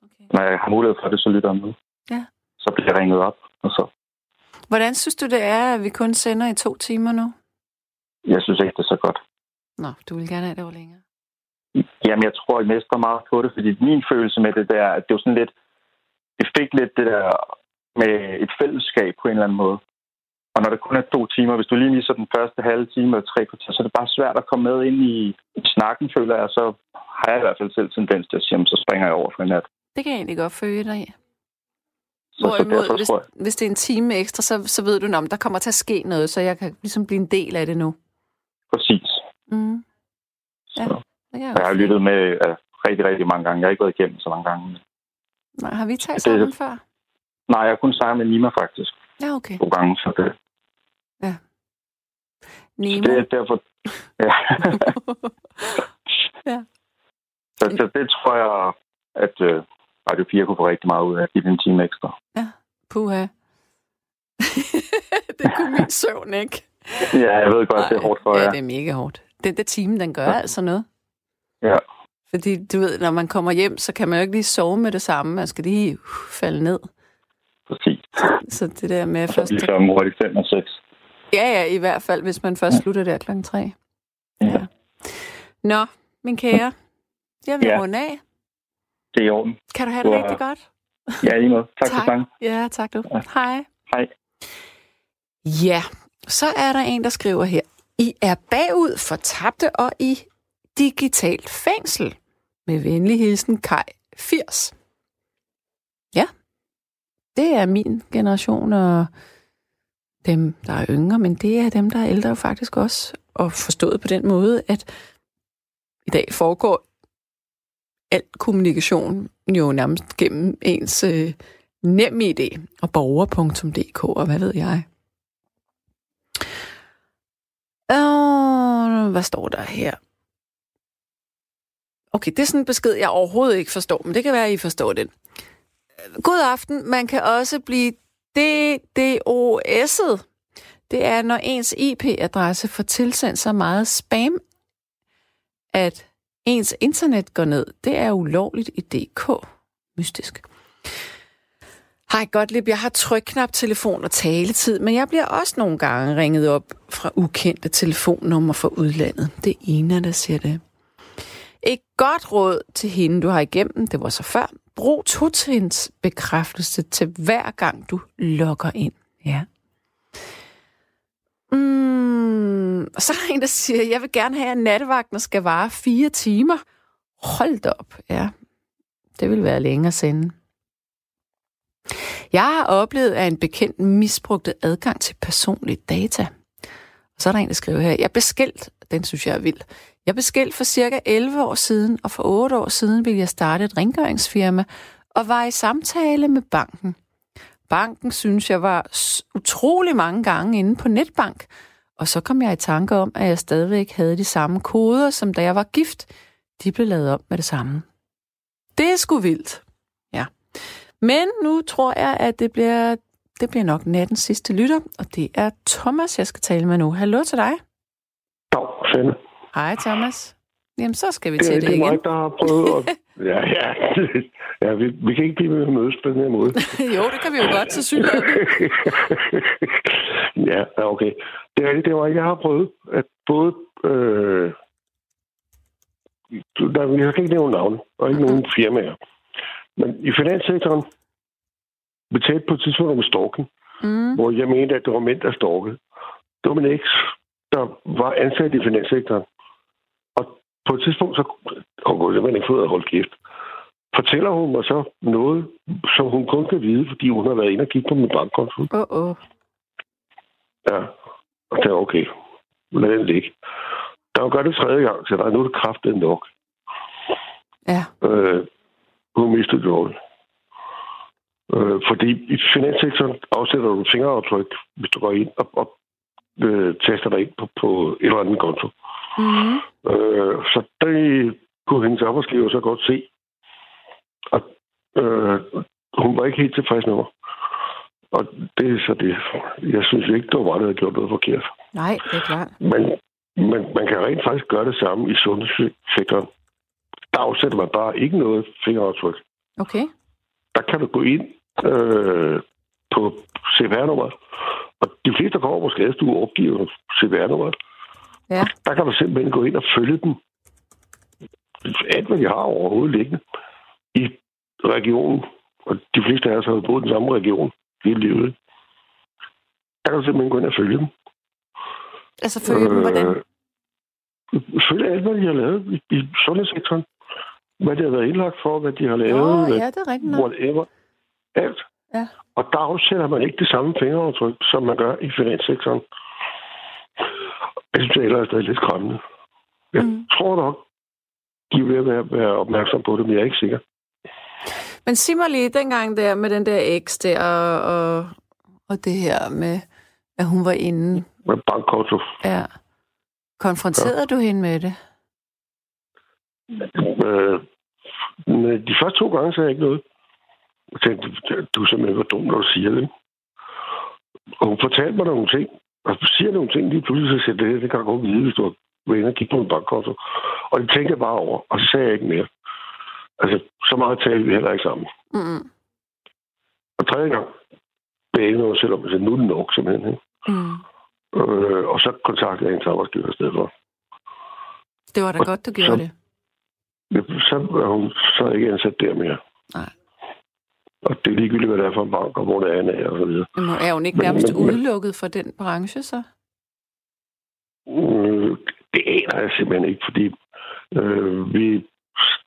Okay. Når jeg har mulighed for det, så lytter jeg med. Ja. Så bliver jeg ringet op, og så. Hvordan synes du, det er, at vi kun sender i to timer nu? Jeg synes ikke, det er så godt. Nå, du vil gerne have det over længere. Jamen, jeg tror, jeg mester meget på det, fordi min følelse med det der, at det var sådan lidt, det fik lidt det der med et fællesskab på en eller anden måde. Og når det kun er to timer, hvis du lige misser den første halve time eller tre kvarter, så er det bare svært at komme med ind i, snakken, føler jeg. Så har jeg i hvert fald selv tendens til at sige, så springer jeg over for en nat. Det kan jeg egentlig godt føle dig i. Hvorimod, så hvis, hvis det er en time ekstra, så, så ved du, om der kommer til at ske noget, så jeg kan ligesom blive en del af det nu. Præcis. Mm. Ja, så. jeg, jeg har lyttet med uh, rigtig, rigtig mange gange. Jeg har ikke været igennem så mange gange. Nej, har vi talt sammen det, før? Nej, jeg har kun snakket med Nima faktisk. Ja, okay. To gange, så det... Ja. Nima? det er derfor... Ja. ja. Så, så det tror jeg, at uh, Radio 4 kunne få rigtig meget ud af give den time ekstra. Ja, puha. det kunne min søvn ikke. Ja, jeg ved godt, Ej, det er hårdt for jer. Ja, det er mega hårdt. Den der time, den gør ja. altså noget. Ja. Fordi du ved, når man kommer hjem, så kan man jo ikke lige sove med det samme. Man skal lige uh, falde ned. Præcis. Så det der med først... Så så hurtigt 5 og 6. Ja, ja, i hvert fald, hvis man først ja. slutter der klokken 3. Ja. ja. Nå, min kære, jeg vil ja. runde af. Det er i orden. Kan du have det du rigtig godt? Ja, lige måde. Tak, tak. for sangen. Ja, tak du. Ja. Hej. Hej. Ja, så er der en, der skriver her. I er bagud for tabte og i digitalt fængsel. Med venlig hilsen Kai 80. Det er min generation og dem, der er yngre, men det er dem, der er ældre faktisk også. Og forstået på den måde, at i dag foregår al kommunikation jo nærmest gennem ens øh, NemID og borger.dk og hvad ved jeg. Og hvad står der her? Okay, det er sådan en besked, jeg overhovedet ikke forstår, men det kan være, at I forstår den. God aften. Man kan også blive DDoS'et. Det er, når ens IP-adresse får tilsendt så meget spam, at ens internet går ned. Det er ulovligt i DK. Mystisk. Hej Gottlieb, jeg har trykknap, telefon og taletid, men jeg bliver også nogle gange ringet op fra ukendte telefonnummer fra udlandet. Det er Ina, der siger det. Et godt råd til hende, du har igennem, det var så før. Brug totrinds bekræftelse til hver gang, du logger ind. Ja. Mm, og så er der en, der siger, jeg vil gerne have, at nattevagten skal vare fire timer. Hold da op, ja. Det vil være længere sende. Jeg har oplevet, at en bekendt misbrugte adgang til personlige data. Og så er der en, der skriver her, jeg blev skilt, den synes jeg er vild. Jeg blev skilt for cirka 11 år siden, og for 8 år siden ville jeg starte et rengøringsfirma, og var i samtale med banken. Banken synes jeg var utrolig mange gange inde på netbank, og så kom jeg i tanke om, at jeg stadigvæk havde de samme koder, som da jeg var gift. De blev lavet op med det samme. Det er sgu vildt. Ja. Men nu tror jeg, at det bliver, det bliver nok nattens sidste lytter, og det er Thomas, jeg skal tale med nu. Hallo til dig. Dag, Fenne. Hej, Thomas. Jamen, så skal vi det, til det, det igen. Det er mig, der har prøvet at... ja, ja. ja vi, vi kan ikke blive med at mødes på den her måde. jo, det kan vi jo godt til syg. ja, okay. Det er det var, jeg har prøvet, at både... Øh, der, jeg kan ikke nævne navn, og ikke nogen firmaer. Men i finanssektoren betalte på et tidspunkt om stalking, mm. hvor jeg mente, at det var mænd, der stalkede. Det var min eks, der var ansat i finanssektoren. Og på et tidspunkt, så hun kunne simpelthen ikke få at holde kæft. Fortæller hun mig så noget, som hun kun kan vide, fordi hun har været inde og kigge på min bankkonto. Åh, oh, oh. Ja, og det er okay. Lad den ligge. Der godt det tredje gang, så der er nu det kraftigt nok. Ja. Øh, hun mistede jobbet. Øh, fordi i finanssektoren afsætter du fingeraftryk, hvis du går ind og, og øh, taster dig ind på, på et eller andet konto. Mm. Øh, så det kunne hendes arbejdsgiver så godt se. Og øh, hun var ikke helt tilfreds med mig. Og det er så det. Jeg synes ikke, det var mig, der havde gjort noget forkert. Nej, det er klart. Men, men man kan rent faktisk gøre det samme i sundhedssektoren. Der afsætter man bare ikke noget fingeraftryk. Okay. Der kan du gå ind øh, på CPR-nummeret, og de fleste, der kommer på skadestue, opgiver CPR-nummeret. Ja. Der kan du simpelthen gå ind og følge dem. Alt, hvad de har overhovedet liggende i regionen. Og de fleste af os har boet i den samme region hele livet. Der kan du simpelthen gå ind og følge dem. Altså følge dem, hvordan? Øh, følge alt, hvad de har lavet i, i sundhedssektoren. Hvad de har været indlagt for, hvad de har lavet. Hvad, ja, det er rigtigt. Whatever. Alt. Ja. Og der afsætter man ikke det samme fingeraftryk, som man gør i finanssektoren. Jeg synes ellers, det er lidt skræmmende. Jeg Mm. tror nok, de er ved at være, opmærksom på det, men jeg er ikke sikker. Men sig mig lige, dengang der med den der eks der, og, og, og det her med, at hun var inde. Med bankkonto. Ja. Konfronterede ja. du hende med det? Øh, de første to gange sagde jeg ikke noget. Jeg tænkte, du er simpelthen for dum, når du siger det. Og hun fortalte mig nogle ting. Og siger nogle ting, lige pludselig så siger det, det kan jeg godt vide, hvis du var inde og kigge på en bankkonto. Og det tænkte jeg bare over, og så sagde jeg ikke mere. Altså, så meget talte vi heller ikke sammen. Mm. Og tredje gang blev jeg selvom jeg sagde, nu er det nok simpelthen. Ikke? Mm. Øh, og så kontaktede jeg en arbejdsgiver i stedet for. Det var da Og godt, du gjorde så- det. Så er hun så ikke ansat der mere. Nej. Og det er ligegyldigt, hvad det er for en bank, og hvor det er, er, og så videre. Men er hun ikke Men- nærmest men- udelukket fra den branche, så? Øh, det aner jeg simpelthen ikke, fordi øh, vi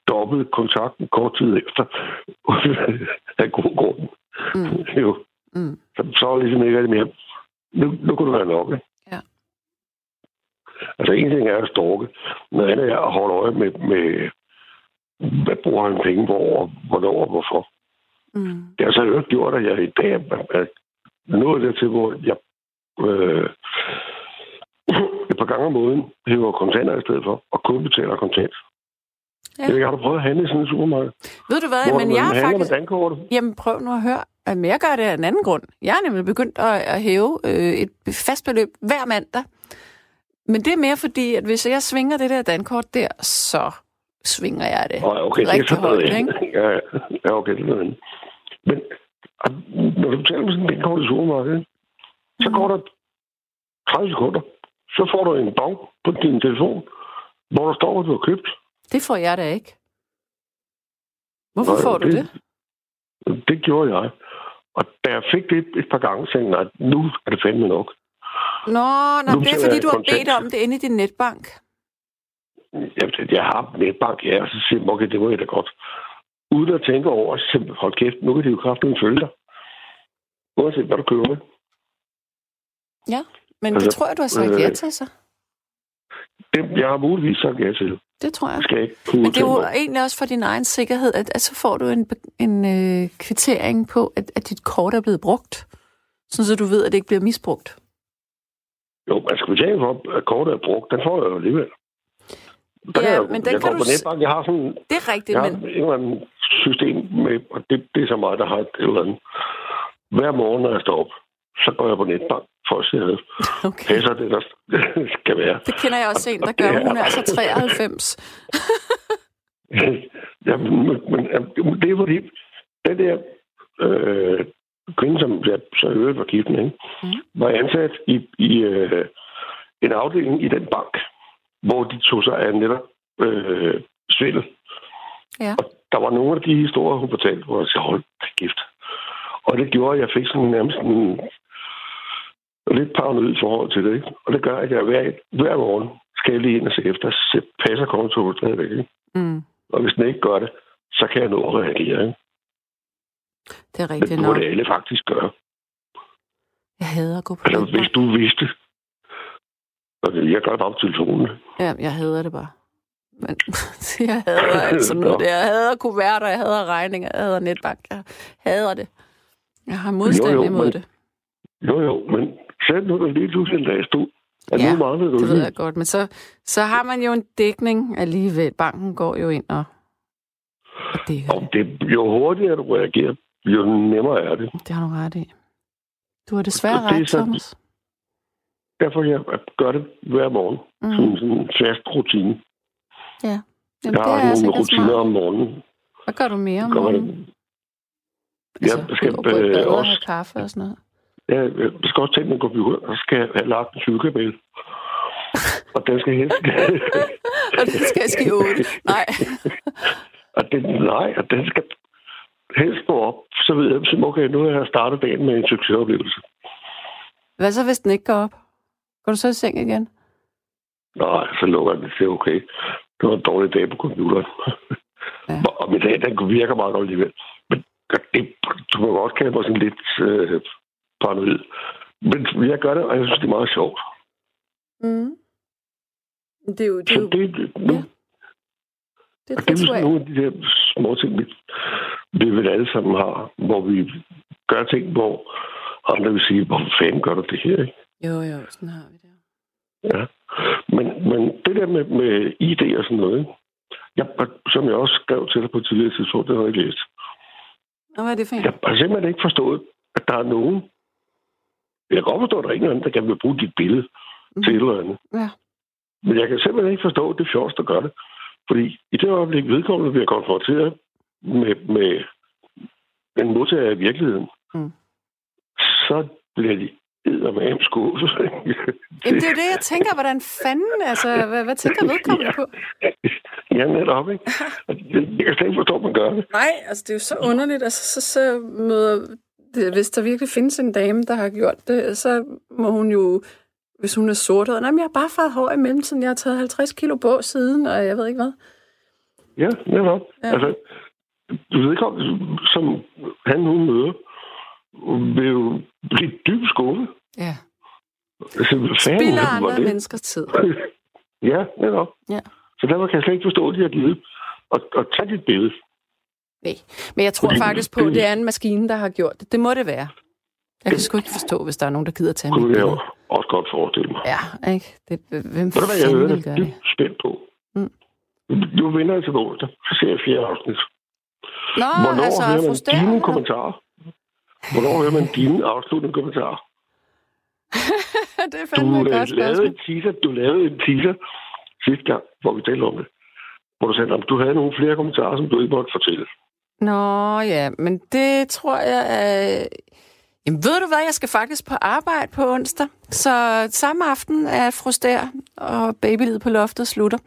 stoppede kontakten kort tid efter af god grund. Mm. jo, Mm. så, så var det ligesom ikke rigtig mere. Nu, nu kunne det være nok, ikke? Ja. Altså, en ting er at storke. Noget andet er at holde øje med, med hvad bruger han penge på, og hvornår og hvorfor. Mm. Det har så øvrigt gjort, at jeg i dag er nået dertil, hvor jeg øh, et par gange om måneden hæver kontanter i stedet for, og kun betaler kontant. Ja. Jeg har du prøvet at handle i sådan en supermarked? Ved du hvad, hvor men jeg har faktisk... med dankortet. Jamen prøv nu at høre. Jamen, jeg gør det af en anden grund. Jeg er nemlig begyndt at, at hæve øh, et fast beløb hver mandag. Men det er mere fordi, at hvis jeg svinger det der dankort der, så svinger jeg det. Ja, okay, det er rigtig så noget højt, andet. Ja, okay, det er. Men når du betaler med sådan en dankort i supermarkedet, så går der 30 sekunder. Så får du en dong på din telefon, hvor der står, hvad du har købt. Det får jeg da ikke. Hvorfor Nej, får du det? det? Det gjorde jeg. Og da jeg fik det et par gange, tænkte jeg, nu er det fandme nok. Nå, nå Nu det er fordi, du har bedt om det inde i din netbank. Jeg, jeg har netbank, ja, og så siger jeg, okay, det var jeg da godt. Uden at tænke over, jeg, hold kæft, nu kan de jo kraftigt følge dig. Uanset hvad du køber med. Men altså, det tror jeg, du har sagt øh, ja til, så? Det, jeg har muligvis sagt ja til. Det tror jeg. Skal jeg ikke Men det er jo egentlig også for din egen sikkerhed, at, at så får du en, en øh, kvittering på, at, at dit kort er blevet brugt, sådan så du ved, at det ikke bliver misbrugt. Jo, man skal betale for, at kortet er brugt. Den får jeg jo alligevel. Der ja, jeg, men den jeg kan du... på netbank, jeg har sådan... Det er rigtigt, jeg men... har et eller andet system med, og det, det er så mig, der har et eller andet. Hver morgen, når jeg står op, så går jeg på netbank for at se, at okay. passer det, der skal være. Det kender jeg også en, der gør. Hun er altså 93. ja, men, men, det er fordi, den der øh, kvinde, som jeg så øvrigt var gift med, mm. var ansat i, i øh, en afdeling i den bank, hvor de tog sig af netop øh, svindel. Ja. Og der var nogle af de historier, hun fortalte, hvor jeg sagde, hold gift. Og det gjorde, at jeg fik sådan nærmest en lidt paranoid forhold til det. Ikke? Og det gør, at jeg hver, hver morgen skal jeg lige ind og se efter, så passer kontoen stadigvæk. Ikke? Mm. Og hvis den ikke gør det, så kan jeg nå at reagere. Ikke? Det er rigtigt nok. Det burde alle faktisk gøre. Jeg hader at gå på altså, hvis du vidste. Jeg gør det på telefonen. Ja, jeg hader det bare. Men jeg hader altså noget. Jeg hader kuverter, jeg hader regninger, jeg hader netbank. Jeg hader det. Jeg har modstand jo, jo, imod men, det. Jo, jo, men sæt nu der lige pludselig en dag stod. Er ja, nu det ved jeg godt. Men så, så har man jo en dækning alligevel. Banken går jo ind og, og det, og det, jo hurtigere du reagerer, jo nemmere er det. Det har du ret i. Du har desværre ret, så, Thomas. Derfor jeg gør det hver morgen. Mm. Som sådan en fast rutine. Ja. Jamen, jeg har nogle altså rutiner smart. om morgenen. Hvad gør du mere om morgenen? Altså, jeg skal øh, også... have kaffe og sådan noget? Ja, jeg skal også tænke min computer, og så skal jeg have lagt en cykelkabel. og den skal helst... og den skal ske 8. Nej. og den, nej, og den skal helst gå op, så ved jeg, så okay, nu har jeg startet dagen med en succesoplevelse. Hvad så, hvis den ikke går op? Går du så i seng igen? Nej, så lukker den. Det er okay. Det var en dårlig dag på computeren. Ja. og min dag, den virker meget godt alligevel. Men det, du må godt kalde mig sådan lidt øh, paranoid. Men jeg gør det, og jeg synes, det er meget sjovt. Mm. Det er jo... Det er jo... det, det, ja. Det, det er sådan nogle af de der små ting, vi, vi vel alle sammen har, hvor vi gør ting, hvor andre vil sige, hvor fanden gør du det her, ikke? Jo, jo, sådan har vi det. Ja, men, men det der med, med ID og sådan noget? Jeg, som jeg også skrev til dig på et tidligere tidspunkt, det har jeg ikke læst. Og hvad er det for Jeg har simpelthen ikke forstået, at der er nogen... Jeg kan godt forstå, at der er ingen anden, der kan vil bruge dit billede mm. til et eller andet. Ja. Men jeg kan simpelthen ikke forstå, at det er fjords, der gør det. Fordi i det øjeblik, vedkommende bliver konfronteret med, med en modtager af virkeligheden, mm. så bliver de med skuffet. Jamen, det er jo det, jeg tænker. Hvordan fanden, altså, hvad, hvad tænker vedkommende ja. på? Ja, netop, ikke? Jeg kan slet ikke forstå, at man gør det. Nej, altså, det er jo så underligt. Altså, så, så møder, hvis der virkelig findes en dame, der har gjort det, så må hun jo, hvis hun er sort, nej, jeg har bare fået hår i mellemtiden. Jeg har taget 50 kilo på siden, og jeg ved ikke hvad. Ja, netop. Ja. Altså, du ved ikke, som han, hun møder, vil jo blive dybt skuffet. Ja. Altså, Spiller andre det? menneskers tid. ja, netop. Ja. Så derfor kan jeg slet ikke forstå, at de har givet og, og tage dit billede. Nej, men jeg tror Fordi, faktisk på, at det er en maskine, der har gjort det. Det må det være. Jeg kan sgu ikke forstå, hvis der er nogen, der gider tage mit billede. Det også godt forestille mig. Ja, ikke? Det, hvem Ved du hvad, jeg hører det? Det spændt på. Mm. Nu vinder jeg til onsdag, så ser jeg fjerde afsnit. Nå, Hvornår altså, hører man dine kommentarer? Hvornår hører man dine afsluttende kommentarer? det er fandme du, et godt lavede en teaser, du lavede en teaser sidste gang, hvor vi talte om det. Hvor du sagde, at du havde nogle flere kommentarer, som du ikke måtte fortælle. Nå ja, men det tror jeg er... Jamen ved du hvad, jeg skal faktisk på arbejde på onsdag. Så samme aften er frustær, og babylivet på loftet slutter.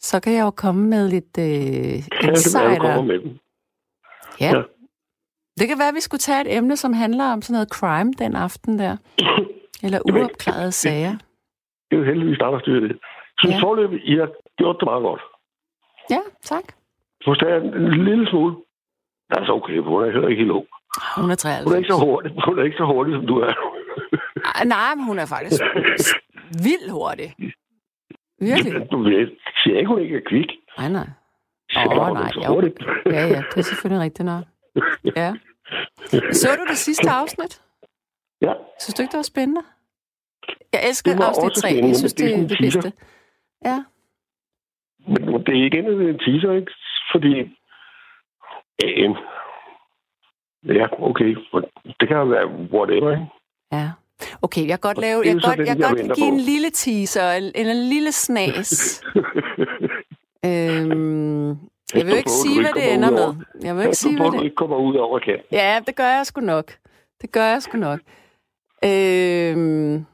Så kan jeg jo komme med lidt øh, insider. Ja, det med dem. Ja. ja. Det kan være, at vi skulle tage et emne, som handler om sådan noget crime den aften der. Eller uopklarede sager. Det er jo heldigvis dig, der styrer det. Så ja. forløb, I har gjort det meget godt. Ja, tak. Forstår en lille smule. Det er så okay, hun er heller ikke helt ung. Hun er 93. Hun er ikke så hurtig, hun er ikke så hurtig som du er. Ah, Nej, men hun er faktisk vildt hurtig. Virkelig? Du ved, siger ikke, hun ikke er kvik. Nej, nej. Åh, hun nej, så jo. hurtigt. Ja, ja, det er selvfølgelig rigtigt nok. Ja. Så du det sidste afsnit? Ja, Synes du ikke, det var spændende? Jeg elsker afsnit også 3. spændende, Jeg synes, det det er det bedste. Ja. men det er igen en teaser, ikke? Fordi... Øh, ja, okay. Det kan være whatever, ikke? Ja. Okay, jeg kan godt, lave, jeg godt, den, jeg jeg godt give på. en lille teaser, en, en lille snas. øhm, jeg vil jo ikke sige, hvad det ender med. Jeg vil ikke sige, hvad det... ikke kommer ud over kanten. Ja, det gør jeg sgu nok. Det gør jeg sgu nok. Øhm...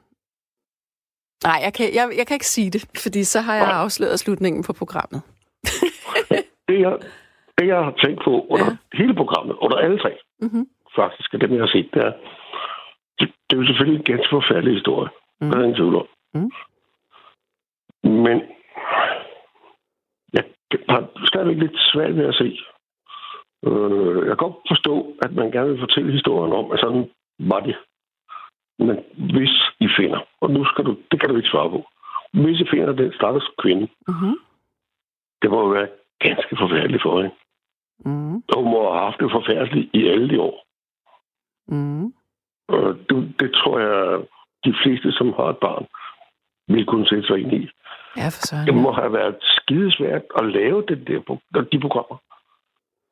Nej, jeg kan, jeg, jeg kan ikke sige det, fordi så har jeg Nej. afsløret slutningen på programmet. Det, jeg, det, jeg har tænkt på under ja. hele programmet, under alle tre, Mm-hmm. faktisk, af dem, jeg har set, det er, det, det er jo selvfølgelig en ganske forfærdelig historie. Mm. Der er ingen tvivl om. Mm. Men har stadigvæk lidt svært ved at se. Øh, jeg kan godt forstå, at man gerne vil fortælle historien om, at sådan var det. Men hvis I finder, og nu skal du, det kan du ikke svare på, hvis I finder den stakkels kvinde, Mm-hmm. det må jo være ganske forfærdeligt for hende. Mm-hmm. Og hun må have haft det forfærdeligt i alle de år. Mm-hmm. Og det, det tror jeg, de fleste, som har et barn, vil kunne sætte sig ind i. Ja, for søren. Det må have været skidesvært at lave det der, de programmer.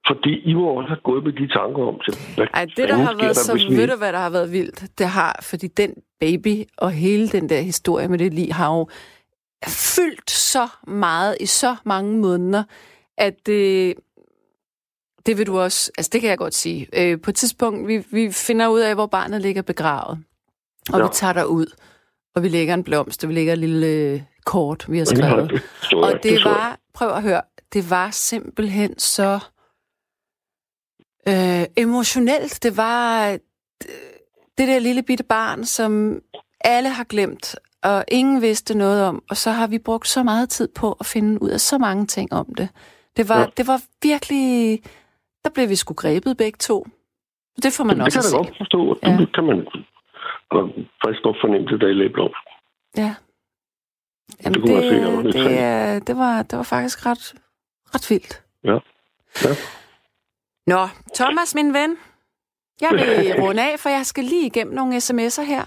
Fordi I må også have gået med de tanker om, til, hvad Ej, det der har været der, så, vi- ved du hvad der har været vildt? Det har, fordi den baby og hele den der historie med det lige har jo fyldt så meget i så mange måneder, at det, det vil du også, altså det kan jeg godt sige. Øh, på et tidspunkt, vi, vi finder ud af, hvor barnet ligger begravet, og Ja. vi tager ud og vi lægger en blomst, og vi lægger et lille øh, kort, vi har Ja, skrevet. det så jeg, Og det jeg. var, prøv at høre, det var simpelthen så øh, emotionelt. Det var øh, det der lille bitte barn, som alle har glemt, og ingen vidste noget om. Og så har vi brugt så meget tid på at finde ud af så mange ting om det. Det var, Ja. ja. det var virkelig... Der blev vi sgu grebet begge to. Det får man det også kan at jeg da godt forstå. Ja. Det kan man og faktisk godt fornemme det, i læbblom. Ja. Jamen, Det kunne man se, det, det, det, var, det var faktisk ret, ret vildt. Ja. Ja. Nå, Thomas, min ven. Jeg vil runde af, for jeg skal lige igennem nogle sms'er her.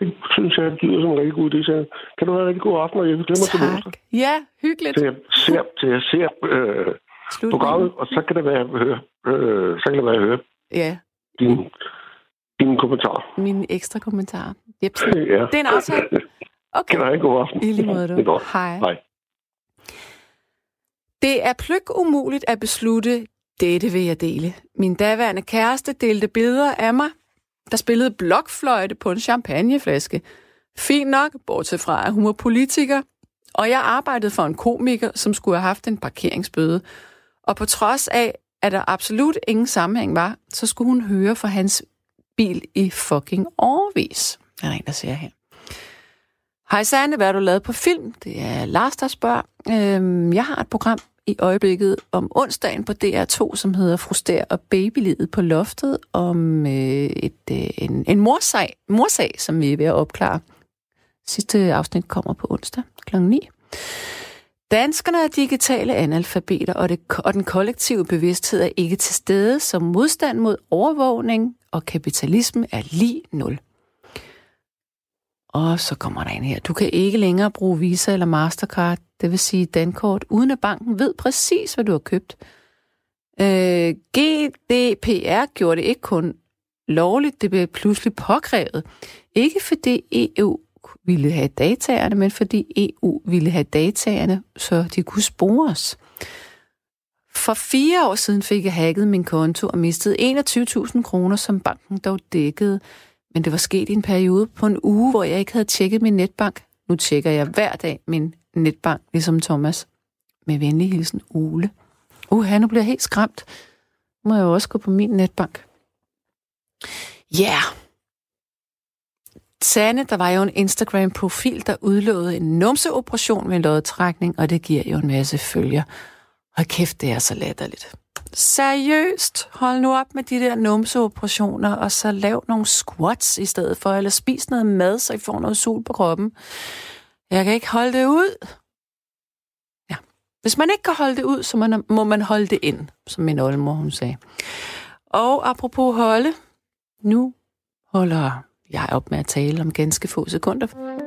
Det synes jeg, det lyder som en rigtig god idé. Så kan du have en rigtig god aften, og jeg glemmer til onsdag. Ja, hyggeligt. Til jeg ser, til jeg ser øh, Slut. programmet, og så kan det være, øh, så kan det være, at høre Ja, din, din kommentar. mine ekstra kommentarer. Jeps. Ja. Det er en aftale. Okay. Kan god aften? I lige måde, Det er du. godt. Hej. Hej. Det er pløk umuligt at beslutte, dette vil jeg dele. Min daværende kæreste delte billeder af mig, der spillede blokfløjte på en champagneflaske. Fint nok, bortset fra, at hun var politiker, og jeg arbejdede for en komiker, som skulle have haft en parkeringsbøde. Og på trods af, at der absolut ingen sammenhæng var, så skulle hun høre fra hans bil i fucking årvis, Er der en, der siger her. Hej Sande, hvad har du lavet på film? Det er Lars, der spørger. Øhm, jeg har et program i øjeblikket om onsdagen på DR2, som hedder Fruster og babylivet på loftet, om øh, et, øh, en, en morsag, morsag, som vi er ved at opklare. Sidste afsnit kommer på onsdag kl. 9. Danskerne er digitale analfabeter, og, det, og den kollektive bevidsthed er ikke til stede, som modstand mod overvågning og kapitalisme er lige nul. Og så kommer der en her. Du kan ikke længere bruge Visa eller Mastercard, det vil sige Dankort, uden at banken ved præcis, hvad du har købt. Øh, GDPR gjorde det ikke kun lovligt, det blev pludselig påkrævet. Ikke fordi EU ville have dataerne, men fordi EU ville have dataerne, så de kunne spore os. For fire år siden fik jeg hacket min konto og mistede 21.000 kroner, som banken dog dækkede. Men det var sket i en periode på en uge, hvor jeg ikke havde tjekket min netbank. Nu tjekker jeg hver dag min netbank, ligesom Thomas. Med venlig hilsen, Ole. Uha, nu bliver jeg helt skræmt. Nu må jeg jo også gå på min netbank. Ja. Yeah. Sande, der var jo en Instagram-profil, der udlovede en numseoperation med lodtrækning, og det giver jo en masse følger. Og kæft, det er så latterligt. Seriøst, hold nu op med de der numseoperationer, og så lav nogle squats i stedet for, eller spis noget mad, så I får noget sol på kroppen. Jeg kan ikke holde det ud. Ja. Hvis man ikke kan holde det ud, så man, må man holde det ind, som min oldemor hun sagde. Og apropos holde, nu holder jeg op med at tale om ganske få sekunder.